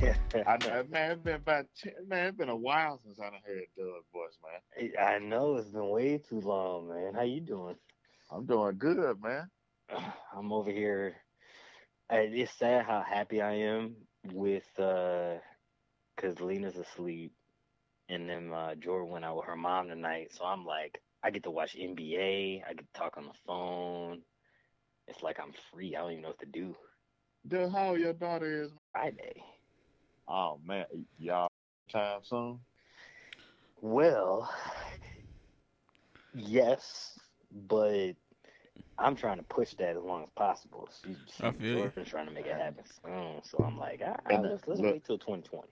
I know, man. It's been about man. It's been a while since I done heard Doug's voice, man. I know it's been way too long, man. How you doing? I'm doing good, man. I'm over here. It's sad how happy I am with uh, cause Lena's asleep, and then uh, Jordan went out with her mom tonight. So I'm like, I get to watch NBA. I get to talk on the phone. It's like I'm free. I don't even know what to do. Doug, how your daughter is? Friday. Oh man, y'all time soon. Well, yes, but I'm trying to push that as long as possible. She, she, I feel you. Jordan's trying to make it happen soon, so I'm like, all right, And, let's, let's look- wait till 2020.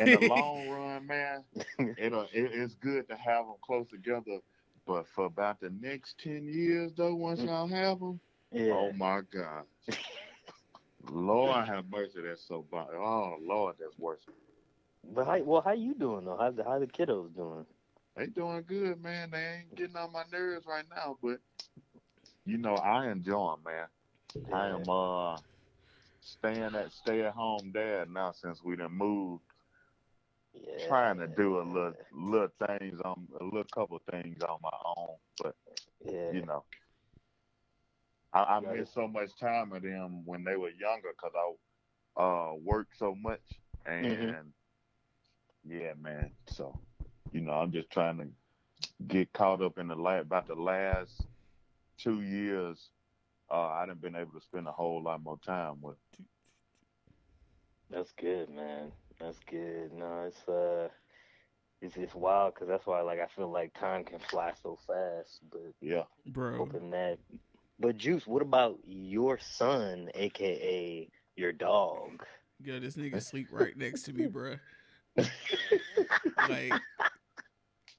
In the long run, man, it'll, uh, it, it's good to have them close together. But for about the next ten years, though, once mm. y'all have them, Yeah, oh my God, Lord have mercy, that's so bad. Oh Lord, that's worse. but how, well, how you doing though? How the how the kiddos doing? They doing good, man. They ain't getting on my nerves right now, but you know I enjoy 'em, man. I am uh staying at stay at home dad now since we done moved, yeah, trying to do a little little things on a little couple things on my own, but yeah, you know. I, I Got it. missed so much time with them when they were younger because I uh worked so much and Mhm. yeah, man. So you know, I'm just trying to get caught up in the la about the last two years. Uh, I done been able to spend a whole lot more time with. That's good, man. That's good. No, it's uh, it's it's wild because that's why like I feel like time can fly so fast, but Yeah, Bro. hoping that. But Juice, what about your son, aka your dog? Yo, this nigga sleep right next to me, bruh. Like,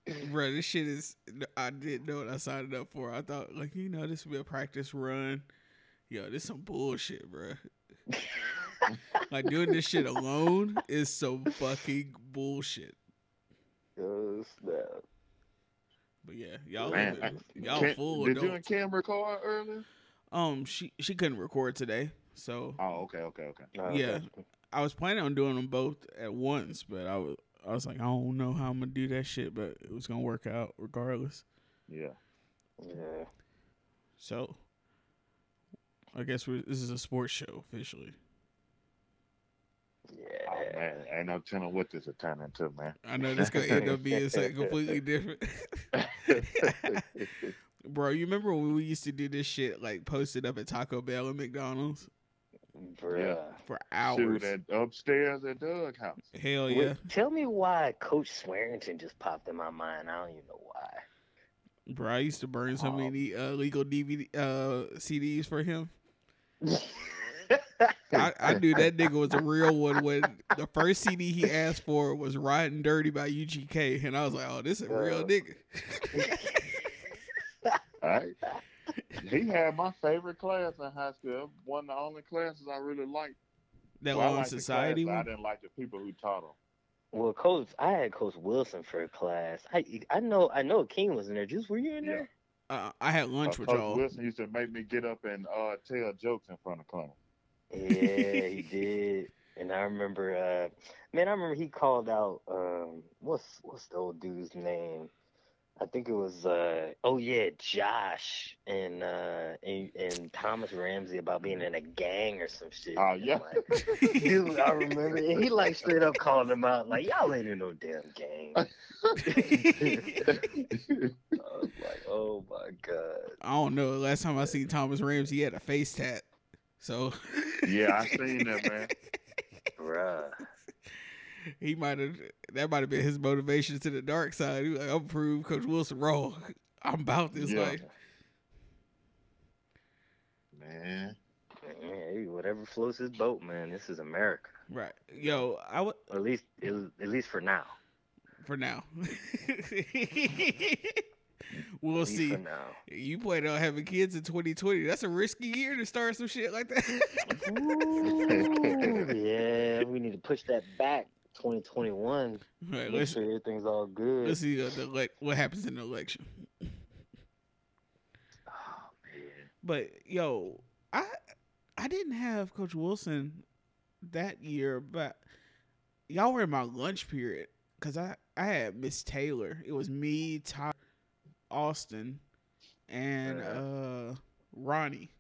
bruh, this shit is. I didn't know what I signed up for. I thought, like, you know, this would be a practice run. Yo, this some bullshit, bruh. Like, doing this shit alone is some fucking bullshit. Oh, snap. But yeah, y'all, Man, living- y'all Cam- full Did you and adults. Kim record earlier? Um, she she couldn't record today, so Oh, okay, okay, okay. Oh, Yeah. okay. I was planning on doing them both at once, but I was I was like, I don't know how I'm gonna do that shit, but it was gonna work out regardless. Yeah. Yeah. So, I guess we're, this is a sports show officially. Yeah. Oh man, ain't no telling what this will turn into, man. I know this gonna end up being something completely different, bro. You remember when we used to do this shit like posted up at Taco Bell and McDonald's Bruh. for Shoot hours? at upstairs at Doug house. Hell Wait, yeah, tell me why Coach Swearington just popped in my mind. I don't even know why. bro. I used to burn so Oh. many uh, legal DVD uh, CDs for him. I, I knew that nigga was a real one when the first CD he asked for was "Riding Dirty" by UGK, and I was like, "Oh, this is a real nigga." All right. He had my favorite class in high school. One of the only classes I really liked. That Well, I Law and liked the Society class, one. I didn't like the people who taught him. well, Coach, I had Coach Wilson for a class. I I know I know King was in there. Juice, were you in Yeah. there? Uh, I had lunch Uh, with Coach y'all. Wilson used to make me get up and uh, tell jokes in front of class. Yeah, he did. And I remember, uh, man, I remember he called out, um, what's what's the old dude's name? I think it was, uh, oh yeah, Josh and uh and, and Thomas Ramsey about being in a gang or some shit. Oh, yeah. like, dude, I remember, and he like straight up called him out, like y'all ain't in no damn gang. I was like, oh my god. I don't know. Last time I seen Thomas Ramsey, he had a face tat. So yeah, I seen that, man. Bruh. he might have that might have been his motivation to the dark side. He was like, I'm prove Coach Wilson wrong. I'm about this Yeah. life. Man. Hey, whatever floats his boat, man. This is America. Right. Yo, I would at least, at least for now. for now. At we'll least see. Now. You plan on having kids in 2020. That's a risky year to start some shit like that. Ooh, yeah, we need to push that back. 2021. right, Make let's sure everything's all good. let's see uh, the elec- what happens in the election. Oh man. But yo, I I didn't have Coach Wilson that year, but y'all were in my lunch period because I I had Miss Taylor. It was me, Todd, Austin, and uh Ronnie.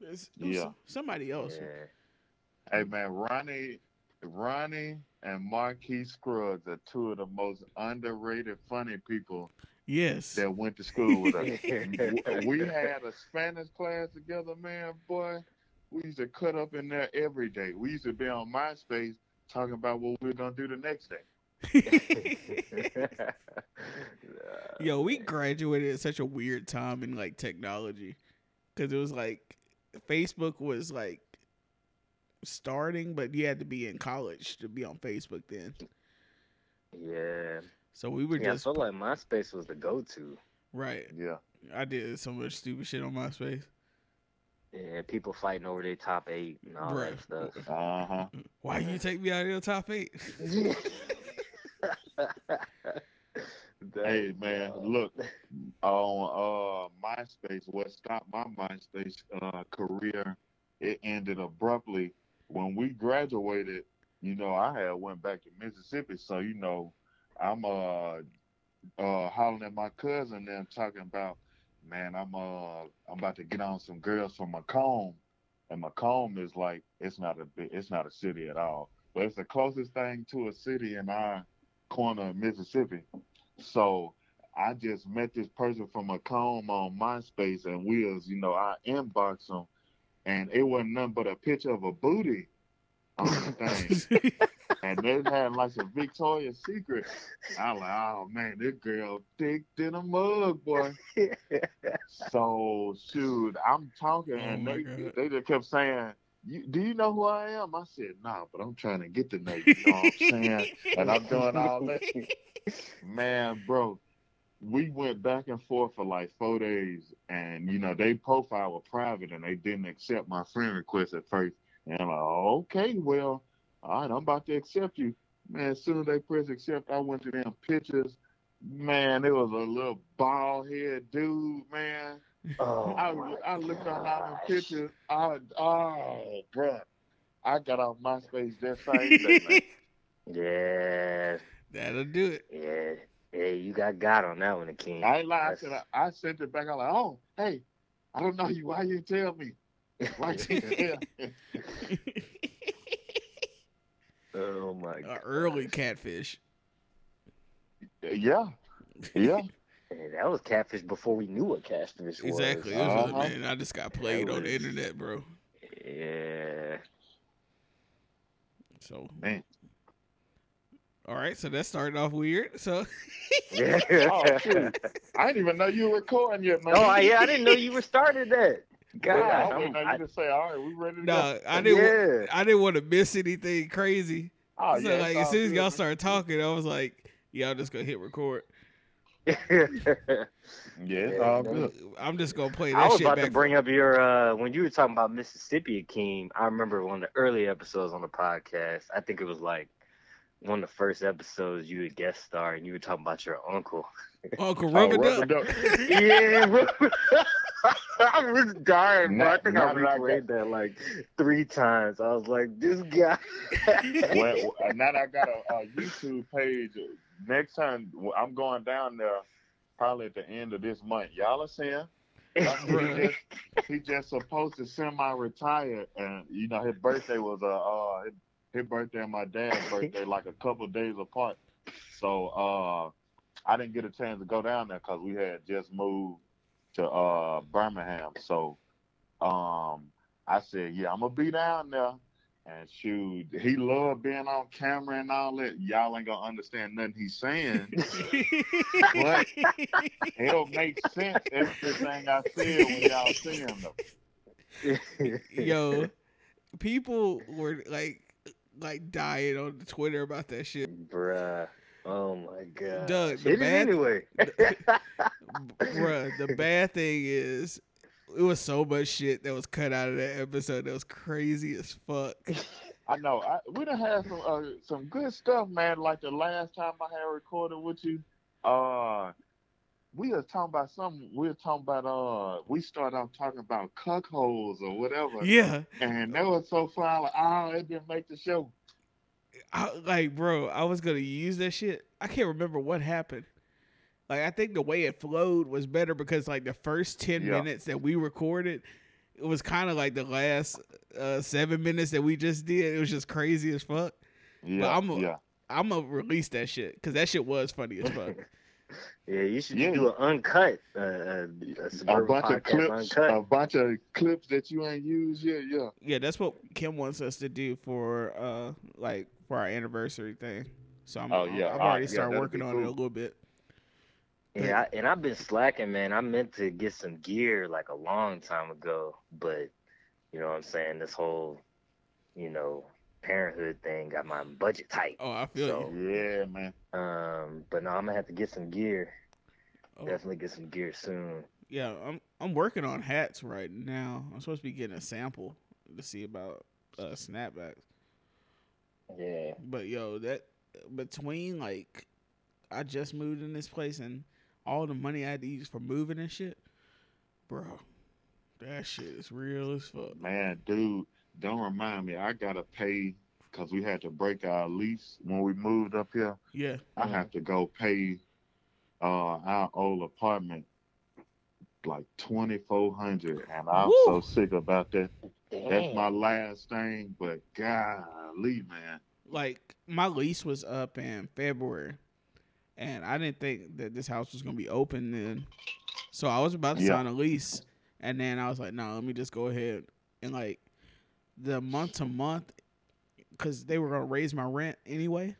It's- it was Yeah. somebody else. Yeah. Hey man, Ronnie, Ronnie and Marquis Scruggs are two of the most underrated funny people Yes. that went to school with us. we had a Spanish class together, man, boy. We used to cut up in there every day. We used to be on MySpace talking about what we were gonna do the next day. Yo, we graduated at such a weird time in like technology because it was like Facebook was like starting, but you had to be in college to be on Facebook then. yeah. So we were Yeah, I just felt like MySpace was the go-to. right. Yeah. I did so much stupid shit on MySpace. Yeah, people fighting over their top eight and all Bruh. that stuff. Uh huh. Why you take me out of your top eight? Hey man, look on uh MySpace. What stopped my MySpace uh, career? It ended abruptly when we graduated. You know, I had went back to Mississippi, so you know, I'm uh uh hollering at my cousin and talking about, man, I'm uh I'm about to get on some girls from McComb, and McComb is like it's not a it's not a city at all, but it's the closest thing to a city in our corner of Mississippi. So I just met this person from a McComb um, on MySpace, and we was, you know, I inboxed him, and it wasn't nothing but a picture of a booty on the thing, and they had like some Victoria's Secret. I was like, oh man, this girl thick than a mug, boy. So shoot, I'm talking, Oh, and they God. they just kept saying. You, do you know who I am? I said, nah, but I'm trying to get to know you. You know what I'm saying? And I'm doing all that. Man, bro, we went back and forth for like four days, and you know they profile was private, and they didn't accept my friend request at first. And I'm like, okay, well, all right, I'm about to accept you. Man, as soon as they press accept, I went to them pictures. Man, it was a little bald head dude, man. oh, I, I looked on all them gosh. pictures. I, oh, bro, I got off MySpace that same day. Yeah, That'll do it. yeah, yeah. You got got on that one, King. I ain't lying. I, said, I, I sent it back. I'm like, oh, hey, I don't know you. Why you tell me? Why you didn't tell oh my A god. early catfish. Yeah, yeah. Hey, that was catfish before we knew what catfish was. Exactly. Was, Uh-huh. man, I just got played on the internet, bro. Yeah. So Man. all right, so that started off weird. So Yeah. Oh, shoot. I didn't even know you were recording yet, man. oh, I- yeah. I didn't know you were started that. God, Yeah, I I'm- didn't know you I- say, all right, we ready to no, go. I didn't. wa- yeah. I didn't want to miss anything crazy. Oh, so yeah, like as soon as y'all started talking, I was like, y'all just gonna hit record. Yeah, it's all good. I'm just gonna play I was shit about back. to bring up your uh when you were talking about Mississippi Akeem. I remember one of the early episodes on the podcast. I think it was like one of the first episodes you would guest star and you were talking about your uncle. Uncle Oh, Rubber rubber Duck. duck. yeah, bro. I was dying, bro. I think I that I replayed that like three times. I was like, this guy. well, now that I got a, a YouTube page, next time I'm going down there, probably at the end of this month. Y'all are seeing he just, he just supposed to semi-retire, and you know his birthday was uh, uh his, his birthday and my dad's birthday like a couple days apart. So uh, I didn't get a chance to go down there because we had just moved to uh Birmingham. So um, I said, yeah, I'm gonna be down there. And shoot, he loved being on camera and all that. Y'all ain't gonna understand nothing he's saying. What? It'll make sense everything I said when y'all see him though. Yo, people were like, like dying on Twitter about that shit. Bruh. Oh my god. Doug, the bad- anyway. Bruh, the bad thing is, it was so much shit that was cut out of that episode that was crazy as fuck. I know. I, we done had some uh, some good stuff, man. Like the last time I had recorded with you, uh, we was talking about something. We were talking about uh, we started off talking about cuckolds or whatever. Yeah, And that was so far. Like, oh, it didn't make the show. I, like, bro, I was gonna use that shit. I can't remember what happened. Like, I think the way it flowed was better because, like, the first ten Yeah. minutes that we recorded, it was kind of like the last uh, seven minutes that we just did. It was just crazy as fuck. Yeah, I'm a- yeah. I'm gonna release that shit because that shit was funny as fuck. yeah, you should Yeah. do an uncut. Uh, uh, a A bunch of clips, uncut. a bunch of clips that you ain't used yet. Yeah, yeah, that's what Kim wants us to do for uh like for our anniversary thing. So I'm, Oh, yeah. I've already right. Started that'd working be on it a little bit. Yeah, I, and I've been slacking, man. I meant to get some gear like a long time ago, but you know what I'm saying? This whole, you know, parenthood thing got my budget tight. Oh, I feel So- you. yeah, man. Um, but no, I'm gonna have to get some gear. Oh, Definitely get some gear soon. yeah, I'm I'm working on hats right now. I'm supposed to be getting a sample to see about uh, snapbacks. Yeah. But yo, that between like I just moved in this place and all the money I had to use for moving and shit, bro, that shit is real as fuck. Man, dude, don't remind me. I gotta pay because we had to break our lease when we moved up here. Yeah, I have to go pay uh our old apartment like twenty four hundred, and I'm so sick about that. That's my last thing, but golly, man. like my lease was up in February, and I didn't think that this house was gonna be open then. So I was about to Yeah. sign a lease, and then I was like, "No, let me just go ahead and like the month to month, because they were gonna raise my rent anyway."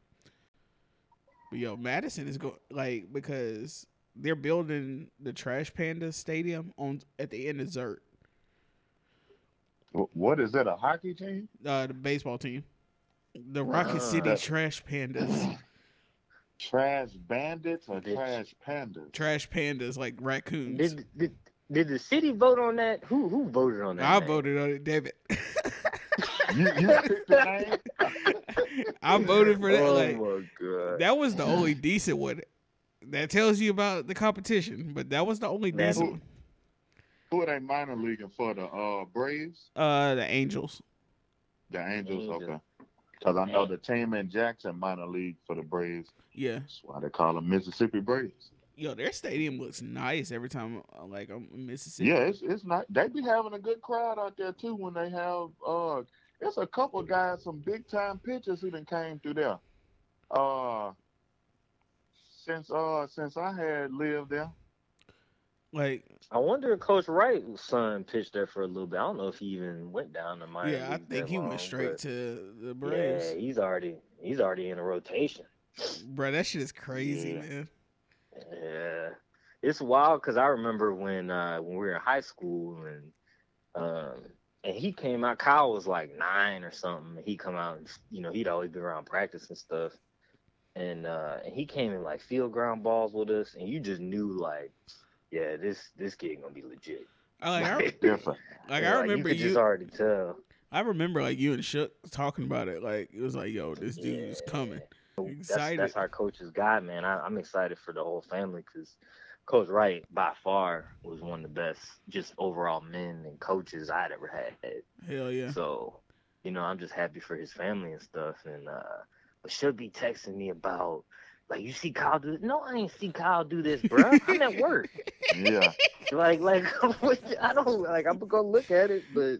But yo, Madison is go like because they're building the Trash Panda Stadium on at the end of Zierdt, Wh- What is that? A hockey team? uh, the baseball team, the Rocket Ah. City Trash Pandas. Trash bandits or Bitch. trash pandas? trash pandas like raccoons. Did, did did the city vote on that? Who who voted on that? I man? voted on it, David. you you picked the name? I voted for that. Oh like my god. that was the only decent one. That tells you about the competition, but that was the only Man, decent who- one. Who are they minor leaguing for? The uh Braves? Uh, the Angels. The Angels, Angels. okay. Because I know the team in Jackson minor league for the Braves. Yeah, That's why they call them Mississippi Braves. yo, their stadium looks nice every time. uh, Like I'm in Mississippi. Yeah, it's it's not. They be having a good crowd out there too when they have. Uh, there's a couple guys, some big time pitchers who done came through there. Uh, since uh since I had lived there. Like I wonder if Coach Wright's son pitched there for a little bit. I don't know if he even went down to Miami. yeah, I think he went straight to the Braves. Yeah, he's already he's already in a rotation. Bro, that shit is crazy, Yeah. man. Yeah, it's wild because I remember when uh, when we were in high school and um, and he came out. Kyle was like nine or something. He'd come out and you know he'd always be around practice and stuff. And uh, and he came in like field ground balls with us, and you just knew like, yeah, this this kid gonna be legit. I like, I, Different. like Yeah, I remember you could you. just already tell. I remember like you and Shook talking about it. Like it was like, yo, this dude is coming. That's, Excited. that's our coach's guy, man. I, I'm excited for the whole family because Coach Wright, by far, was one of the best just overall men and coaches I'd ever had. Hell yeah. So, you know, I'm just happy for his family and stuff. And uh, but she'll be texting me about like, you see Kyle do this? No, I ain't see Kyle do this, bro. I'm at work. Yeah. like, like I don't like. I'm gonna look at it, but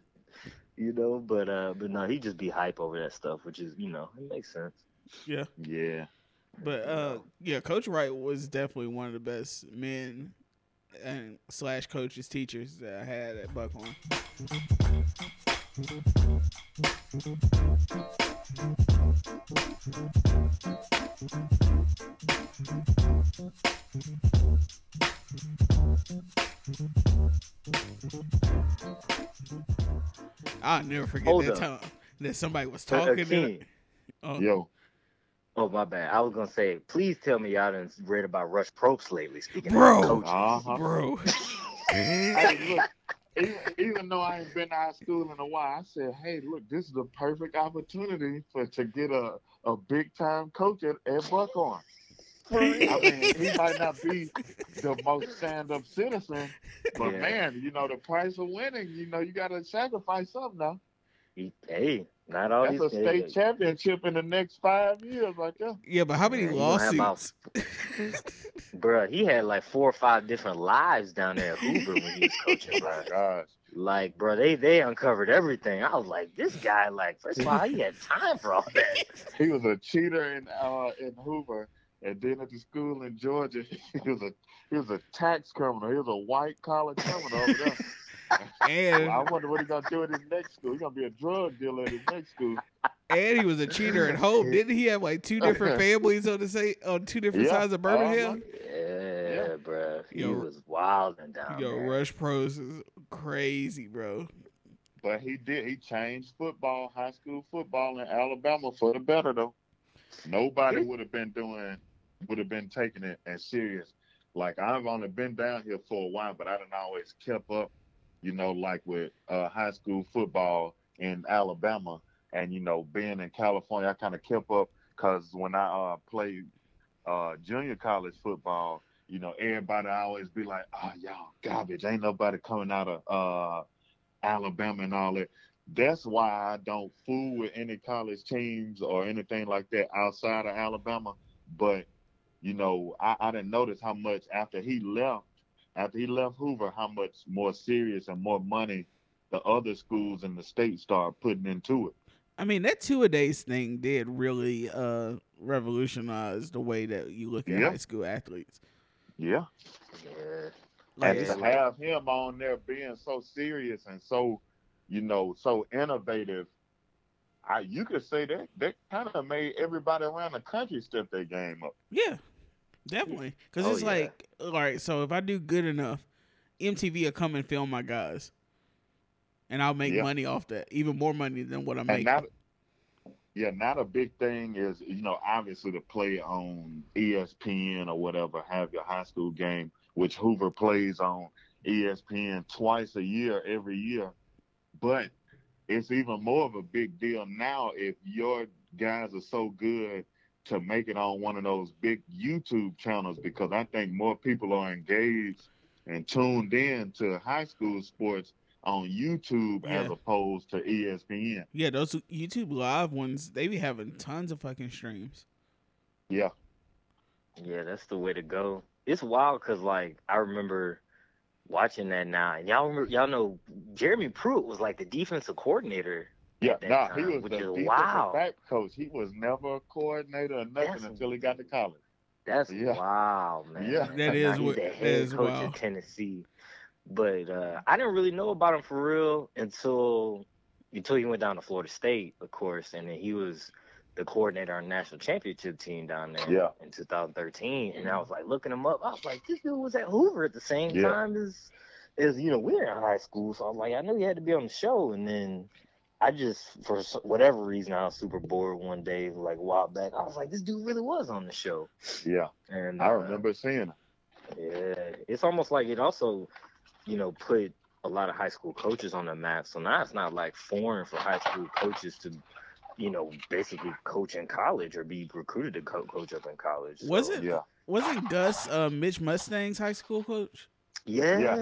you know, but uh, but no, he just be hype over that stuff, which is you know, it makes sense. Yeah. Yeah. But uh yeah, Coach Wright was definitely one of the best men and slash coaches teachers that I had at Buckhorn. I'll never forget Hold that up. time that somebody was Uh, uh, talking. to King. oh, Yo, Oh my bad. I was gonna say, please tell me y'all done read about Rush Propst lately. Speaking Bro. of coaches. uh-huh. bro. hey, look, even, even though I ain't been out of school in a while, I said, hey, look, this is the perfect opportunity for to get a, a big time coach at, at Buckhorn. I mean, he might not be the most stand up citizen, but Yeah. man, you know, the price of winning, you know, you got to sacrifice something now. He- hey, not all That's a these state championship in the next five years, right there. Yeah, but how many Yeah, you gonna have about- lawsuits? Bruh, he had like four or five different lives down there at Hoover when he was coaching, Oh my bruh. gosh. Like, bro, they they uncovered everything. I was like, this guy, like, first of all, he had time for all that. He was a cheater in uh in Hoover, and then at the school in Georgia, he was a he was a tax criminal. He was a white collar criminal over there. And Well, I wonder what he's gonna do at his next school. He's gonna be a drug dealer at his next school. and he was a cheater at home. Didn't he have like two different families on the same on two different Yeah, sides of Birmingham? Uh-huh. Yeah, Yeah. bruh. He Yo. was wilding down Yo, there. Rush Propst is crazy, bro. But he did. He changed football, high school football in Alabama for the better though. Nobody would have been doing, would have been taking it as serious. Like I've only been down here for a while, but I didn't always kept up, you know, like with uh, high school football in Alabama, and you know, being in California, I kind of kept up because when I uh, played uh, junior college football, you know, everybody always be like, "Oh, y'all garbage! Ain't nobody coming out of uh, Alabama and all that." That's why I don't fool with any college teams or anything like that outside of Alabama. But you know, I, I didn't notice how much after he left, after he left Hoover, how much more serious and more money the other schools in the state started putting into it. I mean, that two a days thing did really uh revolutionize the way that you look at Yeah. high school athletes. Yeah. Yeah. Like, and to have him on there being so serious and so, you know, so innovative, I you could say that that kind of made everybody around the country step their game up. yeah, definitely. Because Oh, it's yeah. like, all right, so if I do good enough, MTV will come and film my guys, and I'll make Yeah. money off that, even more money than what I'm And making. now, yeah, not a big thing is, you know, obviously to play on ESPN or whatever, have your high school game, which Hoover plays on ESPN twice a year, every year. But it's even more of a big deal now if your guys are so good to make it on one of those big YouTube channels because I think more people are engaged and tuned in to high school sports on YouTube as opposed to ESPN. yeah, those YouTube live ones, they be having tons of fucking streams. Yeah. Yeah, that's the way to go. It's wild because like I remember watching that now, and y'all remember, y'all know Jeremy Pruitt was like the defensive coordinator. Yeah, that nah, he was which the is defensive wild. back coach. He was never a coordinator or nothing That's- until he got to college. That's Yeah. wild, man. Yeah. That Now is he's what- the head is coach wild. of Tennessee. But uh, I didn't really know about him for real until until he went down to Florida State, of course, and then he was the coordinator on the national championship team down there Yeah. in 2013. And I was like looking him up. I was like, this dude was at Hoover at the same Yeah. time as as you know we were in high school. So I was like, I knew he had to be on the show. And then I just for whatever reason I was super bored one day, like a while back. I was like, this dude really was on the show. Yeah, And I uh, remember seeing him. yeah, it's almost like it also, you know, put a lot of high school coaches on the map. So now it's not like foreign for high school coaches to, you know, basically coach in college or be recruited to co- coach up in college. Was So- it? Yeah, Wasn't Gus uh, Mitch Mustain's high school coach? Yeah, Yeah,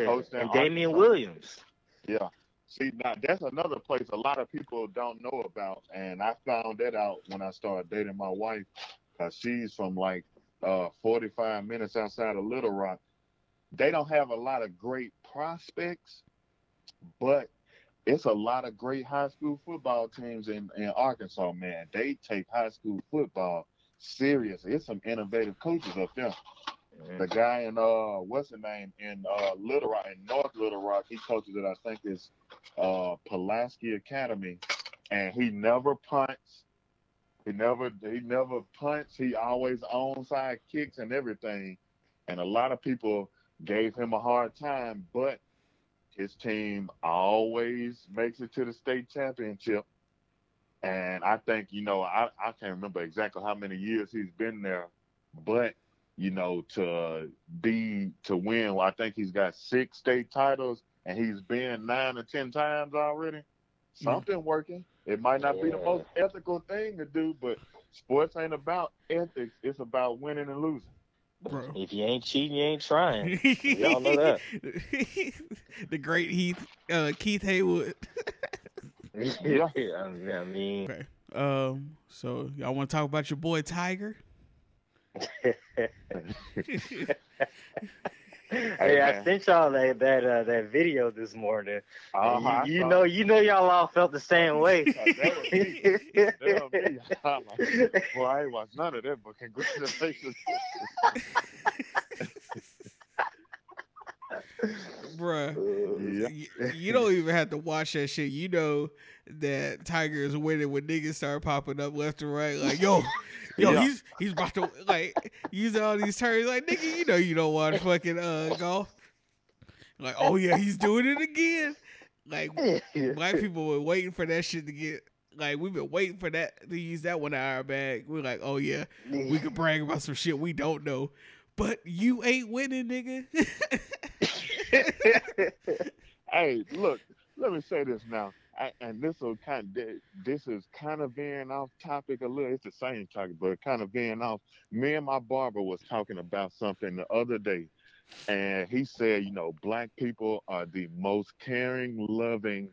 he coached and Damian Williams. yeah. See, now that's another place a lot of people don't know about, and I found that out when I started dating my wife, cause she's from like uh, 45 minutes outside of Little Rock. They don't have a lot of great prospects, but it's a lot of great high school football teams in, in Arkansas, man. They take high school football serious. It's some innovative coaches up there. The guy in uh, what's the name in uh Little Rock in North Little Rock, he coaches it. I think is uh Pulaski Academy, and he never punts. He never he never punts. He always onside kicks and everything. And a lot of people gave him a hard time, but his team always makes it to the state championship. And I think, you know, I, I can't remember exactly how many years he's been there, but you know, to be to win, I think he's got six state titles and he's been nine or ten times already. Something working. It might not be the most ethical thing to do, but sports ain't about ethics. It's about winning and losing. bro. If you ain't cheating, you ain't trying. We all know that. the great Heath uh, Keith Haywood. Yeah. I mean, I mean Okay. Um. So y'all want to talk about your boy Tiger? Hey, I sent y'all that that uh, that video this morning. Uh-huh, you, you know, you know, y'all all felt the same way. That was was me. I'm Boy, I ain't watched none of that, but congratulations. Bruh. Yeah. You don't even have to watch that shit. You know that Tiger is winning when niggas start popping up left and right. Like, yo, yo, Yeah. he's he's about to like use all these terms. Like, nigga, you know you don't watch fucking uh golf. Like, oh yeah, he's doing it again. Like black people were waiting for that shit to get like we've been waiting for that to use that one in our bag. We're like, oh yeah, we could brag about some shit we don't know. But you ain't winning, nigga. hey, look, let me say this now. I, and this will kind of, this is kind of veering off topic a little. It's the same topic, but kind of veering off. Me and my barber was talking about something the other day, and he said, you know, black people are the most caring, loving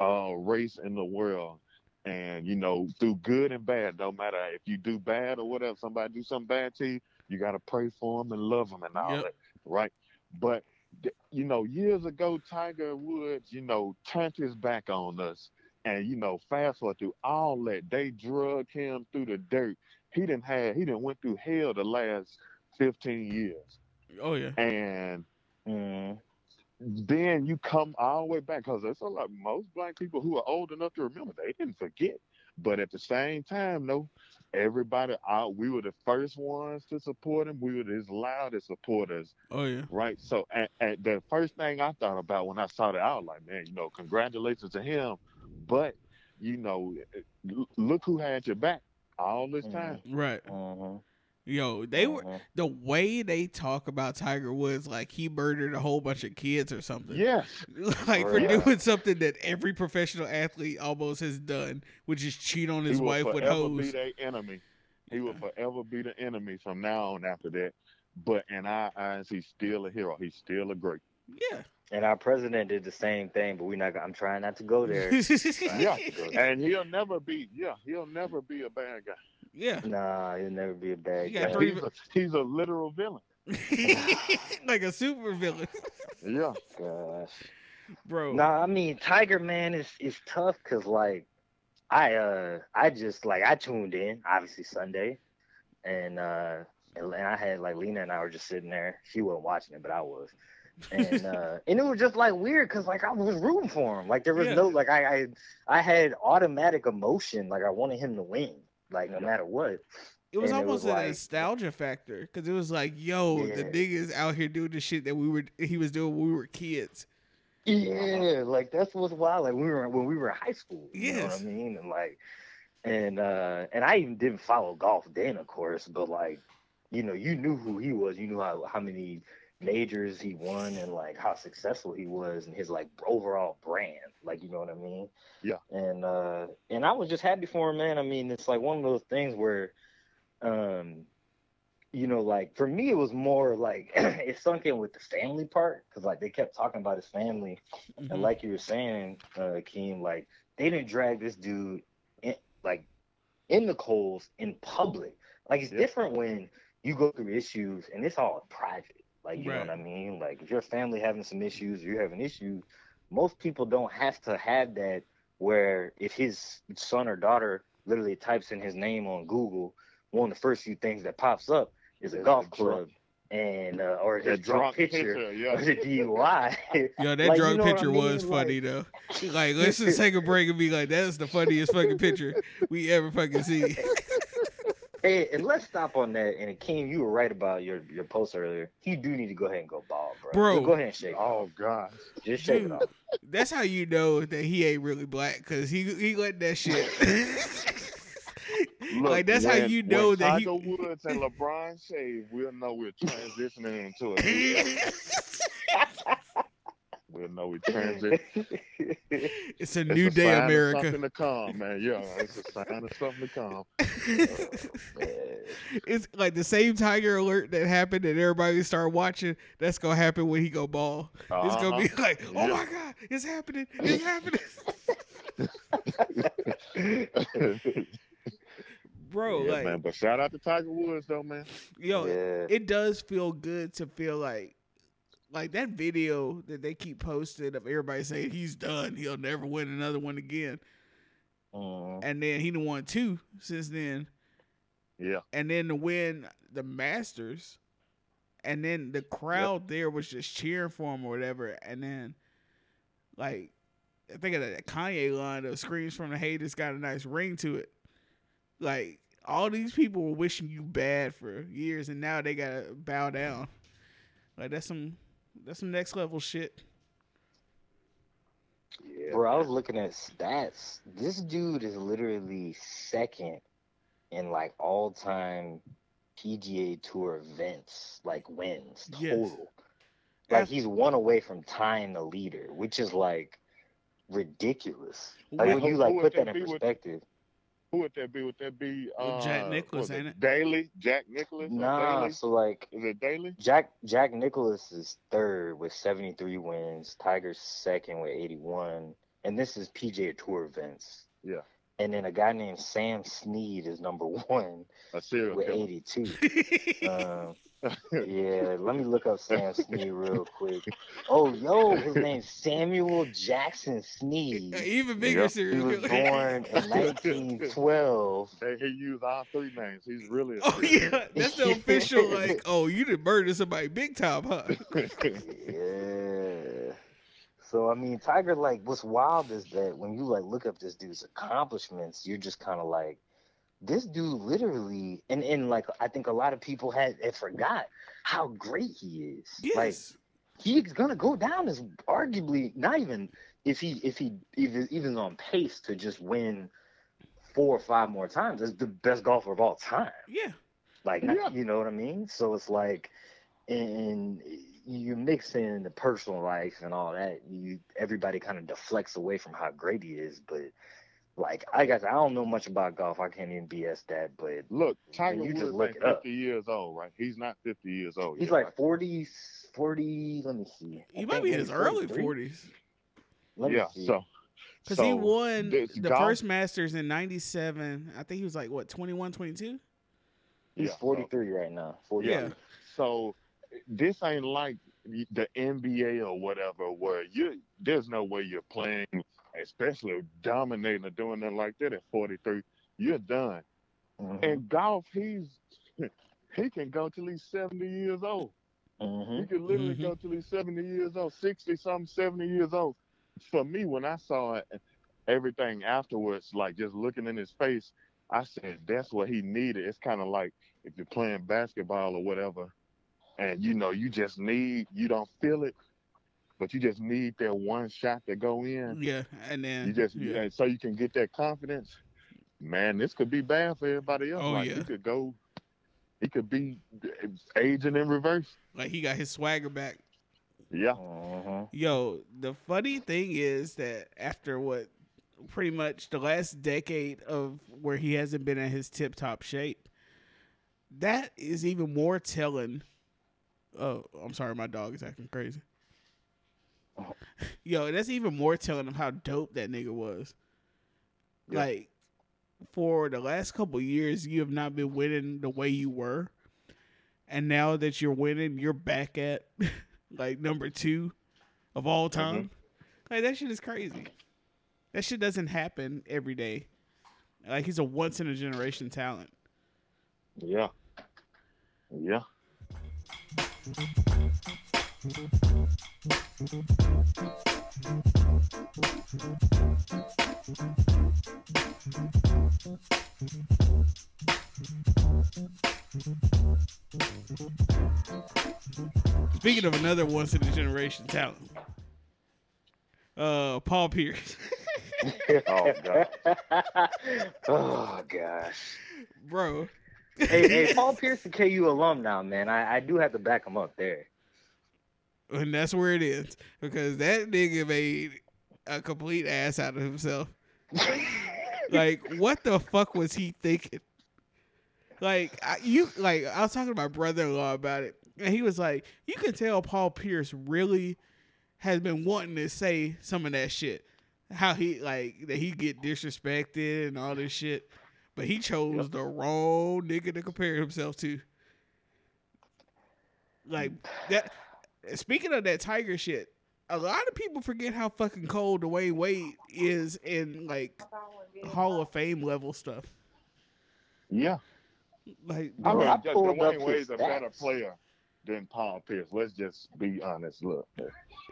uh, race in the world. And you know, through good and bad, no matter if you do bad or whatever, somebody do something bad to you, you gotta pray for them and love them and all Yep. that, right? But you know, years ago, Tiger Woods, you know, turned his back on us, and you know, fast forward through all that, they drug him through the dirt. He didn't have, he didn't went through hell the last fifteen years, oh yeah. and Mm. then you come all the way back because there's a lot most black people who are old enough to remember they didn't forget but at the same time though everybody out we were the first ones to support him we were his loudest supporters Oh yeah. right so and, and the first thing i thought about when i saw that i was like man you know congratulations to him but you know look who had your back all this Mhm. time Right. Mhm. Yo, they were Mhm. the way they talk about Tiger Woods like he murdered a whole bunch of kids or something. yes like for Yeah. doing something that every professional athlete almost has done, which is cheat on his he will wife with forever be hoes. their enemy. He will forever be the enemy from now on after that. But in our eyes, he's still a hero. He's still a great. Yeah. And our president did the same thing, but we not. I'm trying not to go there. Yeah. And he'll never be. Yeah, he'll never be a bad guy. Yeah. Nah, he'll never be a bad You guy. three- He's a, he's a literal villain. like a super villain. Yeah. Gosh. Bro. Nah, I mean Tiger man is is tough because like I uh I just like I tuned in obviously Sunday, and uh and, and I had like Lena and I were just sitting there. She wasn't watching it, but I was. and uh and it was just like weird because like I was rooting for him. Like there was Yeah. no like I, I I had automatic emotion. Like I wanted him to win. Like no matter what. It was And it almost was a like- nostalgia factor because it was like, yo, the niggas out here doing the shit that we were he was doing when we were kids. Yeah, like that's what's wild. Like we were when we were in high school. You know what I mean? And like and uh and I even didn't follow golf then of course, but like, you know, you knew who he was, you knew how how many majors he won and like how successful he was and his like overall brand. Like you know what I mean? Yeah. And uh and I was just happy for him, man. I mean, it's like one of those things where um you know, like for me, it was more like it sunk in with the family part because like they kept talking about his family, Mhm. and like you were saying, uh, Keem, like they didn't drag this dude in, like in the coals in public. Like it's Yeah. different when you go through issues and it's all private. Like you know what I mean? Like if your family having some issues, you're having issues. Most people don't have to have that. Where if his son or daughter literally types in his name on Google, one of the first few things that pops up is a Is golf the truck. club and uh, or his That drunk drunk picture, picture, yeah. or the DUI. Yo, that Like, you drunk know what I picture mean? was Like- funny though. Like, let's just take a break and be like, that's the funniest fucking picture we ever fucking see. Hey, and let's stop on that. And Akeem, you were right about your your post earlier. You do need to go ahead and go bald, bro. Bro. Just go ahead and shake. it. Oh gosh. Just shake Dude, it off. that's how you know that he ain't really black because he he let that shit. like that's how you know when that he. Tiger Woods and LeBron shave, we'll know we're transitioning into a new era. We'll know we're transitioning. it's a It's new a day, sign of America. Something to come, man. Yeah, it's a sign of something to come. Man. it's like the same Tiger alert that happened and everybody started watching. That's gonna happen when he go ball. It's gonna be like, oh Uh-huh. Yeah. my god, it's happening, it's happening, bro. yeah, like, man. But shout out to Tiger Woods, though, man. yo, yeah. it does feel good to feel like like that video that they keep posting of everybody saying he's done, he'll never win another one again. Mhm. And then he done won two since then. Yeah. And then to win the Masters. And then the crowd there was just cheering for him or whatever. And then like I think of that Kanye line of screams from the haters got a nice ring to it. Like all these people were wishing you bad for years and now they gotta bow down. Like that's some that's some next level shit. Yeah. Bro, I was looking at stats. This dude is literally second in like all time PGA Tour events, like wins Yes. total. Like he's one away from tying the leader, which is like ridiculous. Like when you like put that that in perspective. Who would that be? Would that be uh, Jack Nicklaus, was it ain't it? Daly? Jack Nicklaus? Nah, Daly? so like Is it Daly? Jack Jack Nicklaus is third with 73 wins. Tiger's second with 81, and this is PGA Tour events. Yeah. And then a guy named Sam Snead is number one A serial with 82. Um, yeah, let me look up Sam Snead real quick. Oh, yo, his name's Samuel Jackson Snead. Even bigger Yeah. He was born in 1912. They, he used all three names. He's really. A Oh yeah, that's the official. Like, oh, you did murder somebody big time, huh? Yeah. So I mean, Tiger, like, what's wild is that when you like look up this dude's accomplishments, you're just kind of like, this dude literally, and and like I think a lot of people had, had forgot how great he is. Like Yes. he's gonna go down as arguably not even if he if he even even on pace to just win four or five more times as the best golfer of all time. yeah. Like, Yeah. you know what I mean? So it's like, and you mix in the personal life and all that. You everybody kind of deflects away from how great he is. But like, I guess I don't know much about golf. I can't even BS that. But Look, Tiger you Woods just ain't look 50 up. years old, right? He's not 50 years old. he's yet, like right? 40, 40. Let me see. He I might be in maybe his early forties yeah. see. So, because so he won this the golf- first Masters in '97. I think he was like what 21, 22? he's yeah, so- 43 right now. 40. Yeah. So this ain't like the NBA or whatever, where you there's no way you're playing, especially dominating or doing nothing like that at 43. You're done. Mhm. In golf, he's he can go till he's 70 years old. He Mhm. can literally Mhm. go till he's 70 years old, 60 something, 70 years old. For me, when I saw it, everything afterwards, like just looking in his face, I said that's what he needed. It's kind of like if you're playing basketball or whatever, and you know you just need you don't feel it, but you just need that one shot to go in. Yeah, and then You just yeah. and so you can get that confidence. Man, this could be bad for everybody else. Oh, like yeah. he could go, he could be aging in reverse. like he got his swagger back. Yeah. Mhm. Yo, the funny thing is that after what pretty much the last decade of where he hasn't been in his tip top shape, that is even more telling. Oh, I'm sorry, my dog is acting crazy. Yo, that's even more telling of how dope that nigga was. Like, for the last couple years, you have not been winning the way you were, and now that you're winning, you're back at like number two of all uh-huh. time. Like that shit is crazy. That shit doesn't happen every day. Like he's a once in a generation talent. Yeah. Yeah. Speaking of another once in a generation talent, uh, Paul Pierce, Oh god. oh gosh. bro. Hey, hey, Paul Pierce, a KU alum now, man. I, I do have to back him up there. and that's where it ends because that nigga made a complete ass out of himself. Like, what the fuck was he thinking? Like, I, you like I was talking to my brother-in-law about it, and he was like, "You can tell Paul Pierce really has been wanting to say some of that shit, how he like that he get disrespected and all this shit, but he chose the wrong nigga to compare himself to. Like that. Speaking of that Tiger shit, a lot of people forget how fucking cold Dwyane Wade is in like Hall of Fame level stuff. Yeah. Like, I mean, I just pulled up Dwyane Wade's a better player than Paul Pierce. Let's just be honest. Look,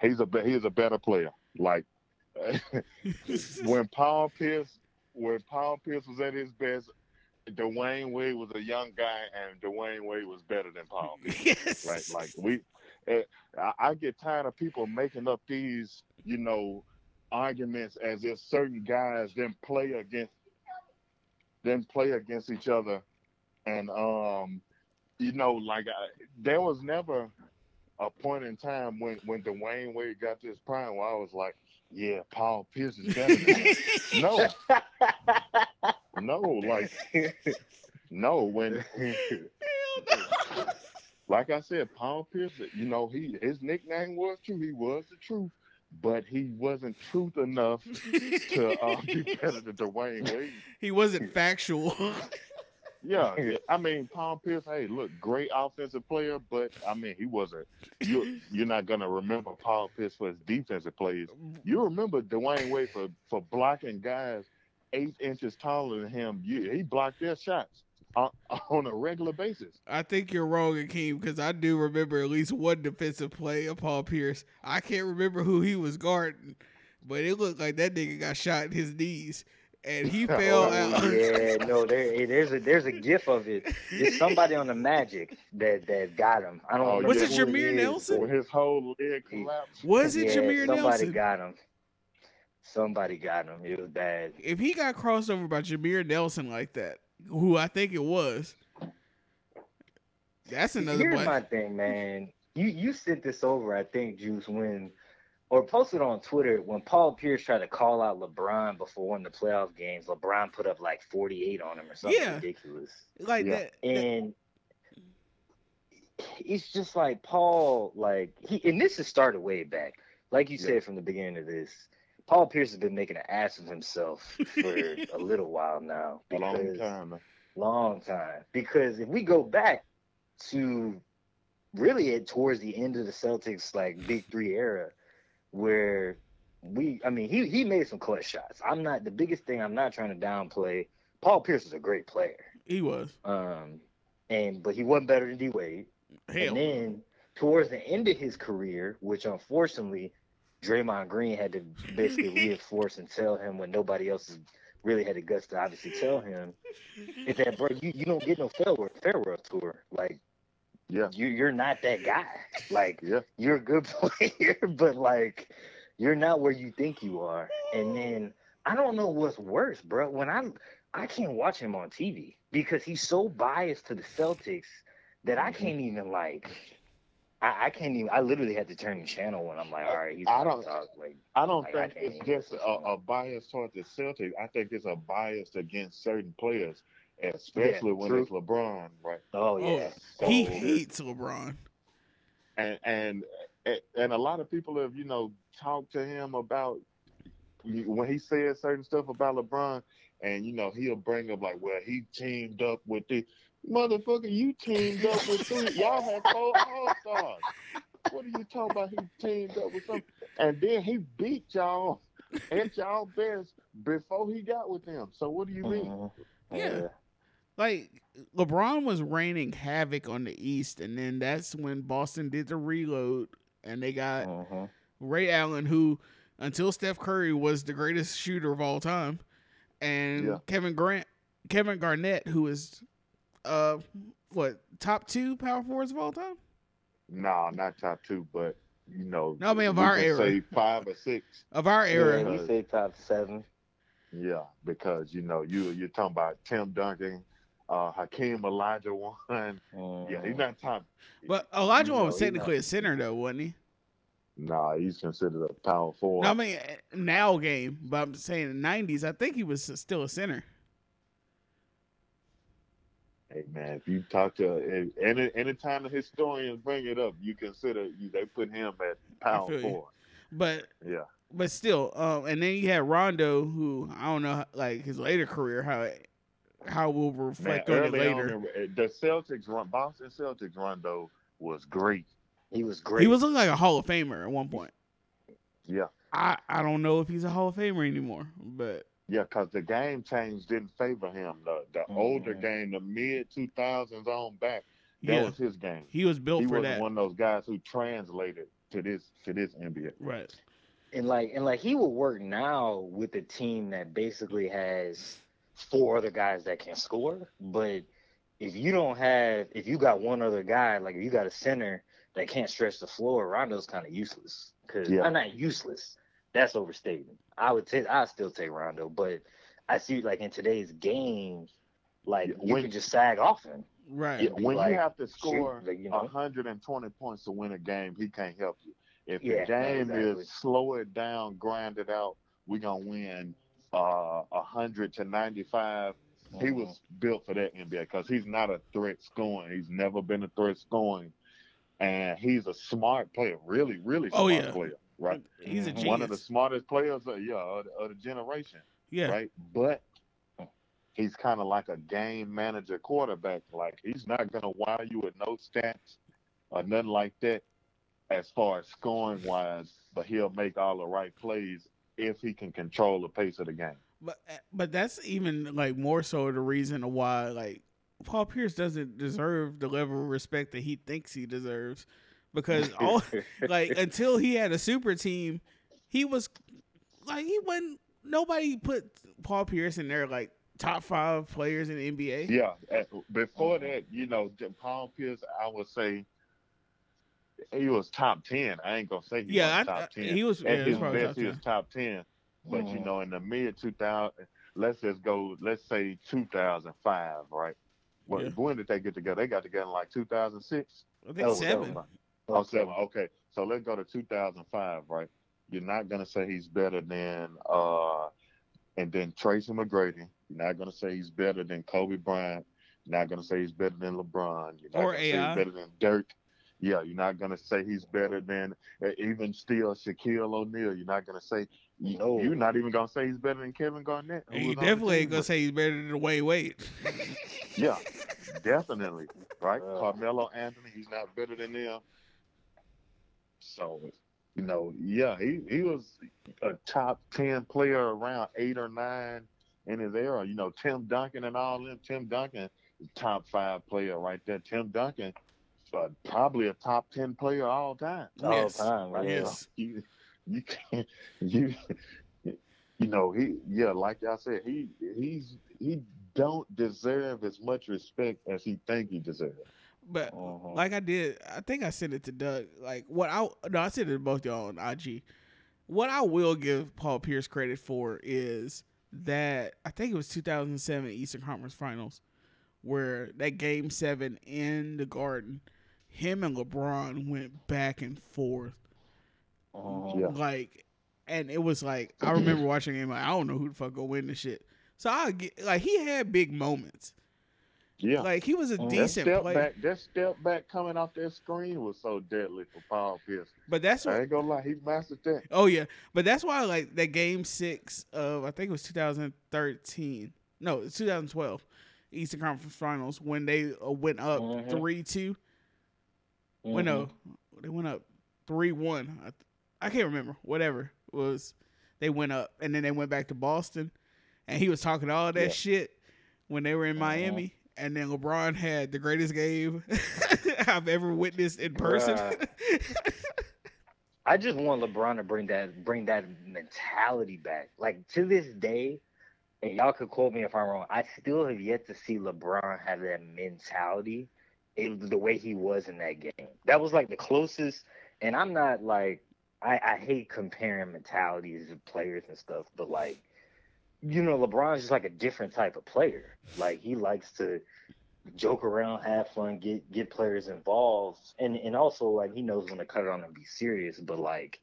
he's a be- he's a better player. Like when Paul Pierce when Paul Pierce was at his best, Dwyane Wade was a young guy, and Dwyane Wade was better than Paul. Pierce. yes, Right? Like we, I, get tired of people making up these, you know, arguments as if certain guys then play against, then play against each other, and um, you know, like I, there was never a point in time when when Dwyane Wade got this his prime where I was like, yeah, Paul Pierce is better than no, no, like no, when like I said, Paul Pierce, you know, he his nickname was true. He was the truth, but he wasn't truth enough to uh, be better than Dwyane Wade. he wasn't factual. Yeah, I mean, Paul Pierce. Hey, look, great offensive player, but I mean, he wasn't. You you're not gonna remember Paul Pierce for his defensive plays. You remember Dwyane Wade for for blocking guys eight inches taller than him. You, he blocked their shots on, on a regular basis. I think you're wrong, Akeem, because I do remember at least one defensive play of Paul Pierce. I can't remember who he was guarding, but it looked like that nigga got shot in his knees and he oh, fell Oh, out. yeah, no, there there's a there's a gif of it. There's somebody on the Magic that that got him. I don't Oh, know. Was it Jameer Nelson? When his whole leg collapsed. Was it yeah, Jameer somebody Nelson? Somebody got him. Somebody got him. It was bad. if he got crossed over by Jameer Nelson like that, who I think it was, that's another Here's my thing, man. You you sent this over, I think, Juice, when or posted on Twitter when Paul Pierce tried to call out LeBron before one of the playoff games. LeBron put up like 48 on him or something Yeah. ridiculous. like Yeah. that. that- And it's just like Paul, like he and this has started way back. Like you Yeah. said from the beginning of this, Paul Pierce has been making an ass of himself for a little while now. A long time. long time. Because if we go back to really at towards the end of the Celtics like big three era, where we I mean he he made some clutch shots. I'm not the biggest thing I'm not trying to downplay. Paul Pierce is a great player. he was Um and but he wasn't better than D Wade. hell. And then towards the end of his career, which unfortunately Draymond Green had to basically reinforce and tell him when nobody else has really had the guts to obviously tell him, is that bro, you, you don't get no farewell farewell tour. Like Yeah. you you're not that guy. Like Yeah. you're a good player, but like you're not where you think you are. And then I don't know what's worse, bro. When I I can't watch him on TV because he's so biased to the Celtics that I Mm-hmm. can't even like. I, I can't even. I literally had to turn the channel when I'm like, all right, he's I don't- talk. Like, I don't Like, think can't it's just a, a bias towards the Celtics. I think it's a bias against certain players, especially when true. it's LeBron, right? Oh, oh yeah, he So- hates LeBron. And and and a lot of people have you know talked to him about when he said certain stuff about LeBron, and you know he'll bring up like, well, he teamed up with the motherfucker. You teamed up with three. Y'all had four All Stars. What are you talking about? He teamed up with some, and then he beat y'all at y'all best before he got with them. So what do you mean? Mhm. Yeah. like LeBron was raining havoc on the East, and then that's when Boston did the reload, and they got Mhm. Ray Allen, who until Steph Curry was the greatest shooter of all time, and Yeah. Kevin Grant, Kevin Garnett, who is uh what top two power forwards of all time. No, not top two, but you know. No, I mean, of we our era. Say five or six. Of our era, Yeah, we say top seven. Yeah, because you know you you're talking about Tim Duncan, uh, Hakeem Olajuwon. Yeah, Mhm. he's not top. but Elijah you know, was he technically not- a center though, wasn't he? Nah, he's considered a power forward. No, I mean now game, but I'm saying the '90s. I think he was still a center. Hey man, if you talk to if, any time the historians bring it up, you consider you they put him at power four. But Yeah, but still, um, and then you had Rondo, who I don't know, like his later career, how how we'll man. reflect on it later. on, in- the Celtics run, Boston Celtics Rondo was great. He was great. He was looking like a Hall of Famer at one point. Yeah, I, I don't know if he's a Hall of Famer anymore, but yeah, because the game change didn't favor him. The the older Mhm. game, the mid two thousands on back, that yeah, was his game. he was built He for wasn't that. one of those guys who translated to this to this NBA. Right. and like and like he will work now with a team that basically has four other guys that can score. But if you don't have if you got one other guy, like if you got a center that can't stretch the floor, Rondo's kind of useless. Cause Yeah. I'm not useless. That's overstating. I would take I still take Rondo, but I see like in today's game, like Yeah, you when- can just sag off him. Right. Yeah, when like, you have to shoot, score like, you know. 120 points to win a game, he can't help you. If Yeah, the game exactly. is slow it down, grind it out, we're gonna win uh 100 to 95. He Mhm. was built for that NBA because he's not a threat scoring. He's never been a threat scoring, and he's a smart player, really, really Oh, smart yeah. player, right? He's a genius. One of the smartest players, of, yeah, of, the- of the generation yeah. right? But he's kind of like a game manager quarterback. Like he's not gonna wow you with no stats or nothing like that as far as scoring wise, but he'll make all the right plays if he can control the pace of the game. But eh, but that's even like more so the reason why like Paul Pierce doesn't deserve the level of respect that he thinks he deserves because all like until he had a super team, he was like he wasn't nobody put Paul Pierce in there like top five players in the NBA. Yeah. Before that, you know, Paul Pierce, I would say he was top ten. I ain't gonna say he Yeah, was I- top ten. he was- at he was his probably best. top he was 10. top ten. But you Mhm. know, in the mid 2000, let's just go. Let's say 2005, right? Well, Yeah. when did they get together? They got together in like 2006. I think seven. That Oh, seven. Okay, so let's go to 2005, right? You're not gonna say he's better than, uh, and then Tracy McGrady. You're not gonna say he's better than Kobe Bryant. You're not gonna say he's better than LeBron. You're not Or gonna say AI. he's better than Dirk. Yeah, you're not gonna say he's better than uh, even still Shaquille O'Neal. You're not gonna say No. You're not even gonna say he's better than Kevin Garnett. who And you was on the definitely ain't gonna say he's better than Wayne Wade. Yeah, definitely. Right? Uh. Carmelo Anthony, he's not better than them. So, you know, yeah, he, he was a top 10 player around eight or nine in his era. You know, Tim Duncan and all them. Tim Duncan, top five player right there. Tim Duncan, uh, probably a top 10 player all time. all Yes. the time, right? Yes. You, you can't, you, you know, he, yeah, like I said, he, he's, he don't deserve as much respect as he think he deserves. But Mhm. like I did, I think I sent it to Doug. Like what I no, I sent it to both y'all on IG. What I will give Paul Pierce credit for is that I think it was 2007 Eastern Conference Finals, where that Game Seven in the Garden, him and LeBron went back and forth. Mhm. Yeah. Like, and it was like I remember watching him. Like, I don't know who the fuck gonna win this shit. So I get like he had big moments. Yeah. Like he was a That that decent step player, back, that step back coming off that screen was so deadly for Paul Pierce. but that's what I ain't gonna lie, he mastered that. Oh yeah, but that's why like that game six of I think it was 2013. No, it's 2012 Eastern Conference Finals when they uh, went up Mhm. three two. Well, no, Mhm. they went up three one. I, th- I can't remember. Whatever it was, they went up and then they went back to Boston, and he was talking all that Yeah. shit when they were in Mhm. Miami, and then LeBron had the greatest game I've ever witnessed in person. I just want LeBron to bring that bring that mentality back. Like to this day, and y'all could quote me if I'm wrong. I still have yet to see LeBron have that mentality in the way he was in that game. That was like the closest. And I'm not like I, I hate comparing mentalities of players and stuff, but like you know, LeBron's just like a different type of player. Like he likes to joke around, have fun, get get players involved, and and also like he knows when to cut it on and be serious. But like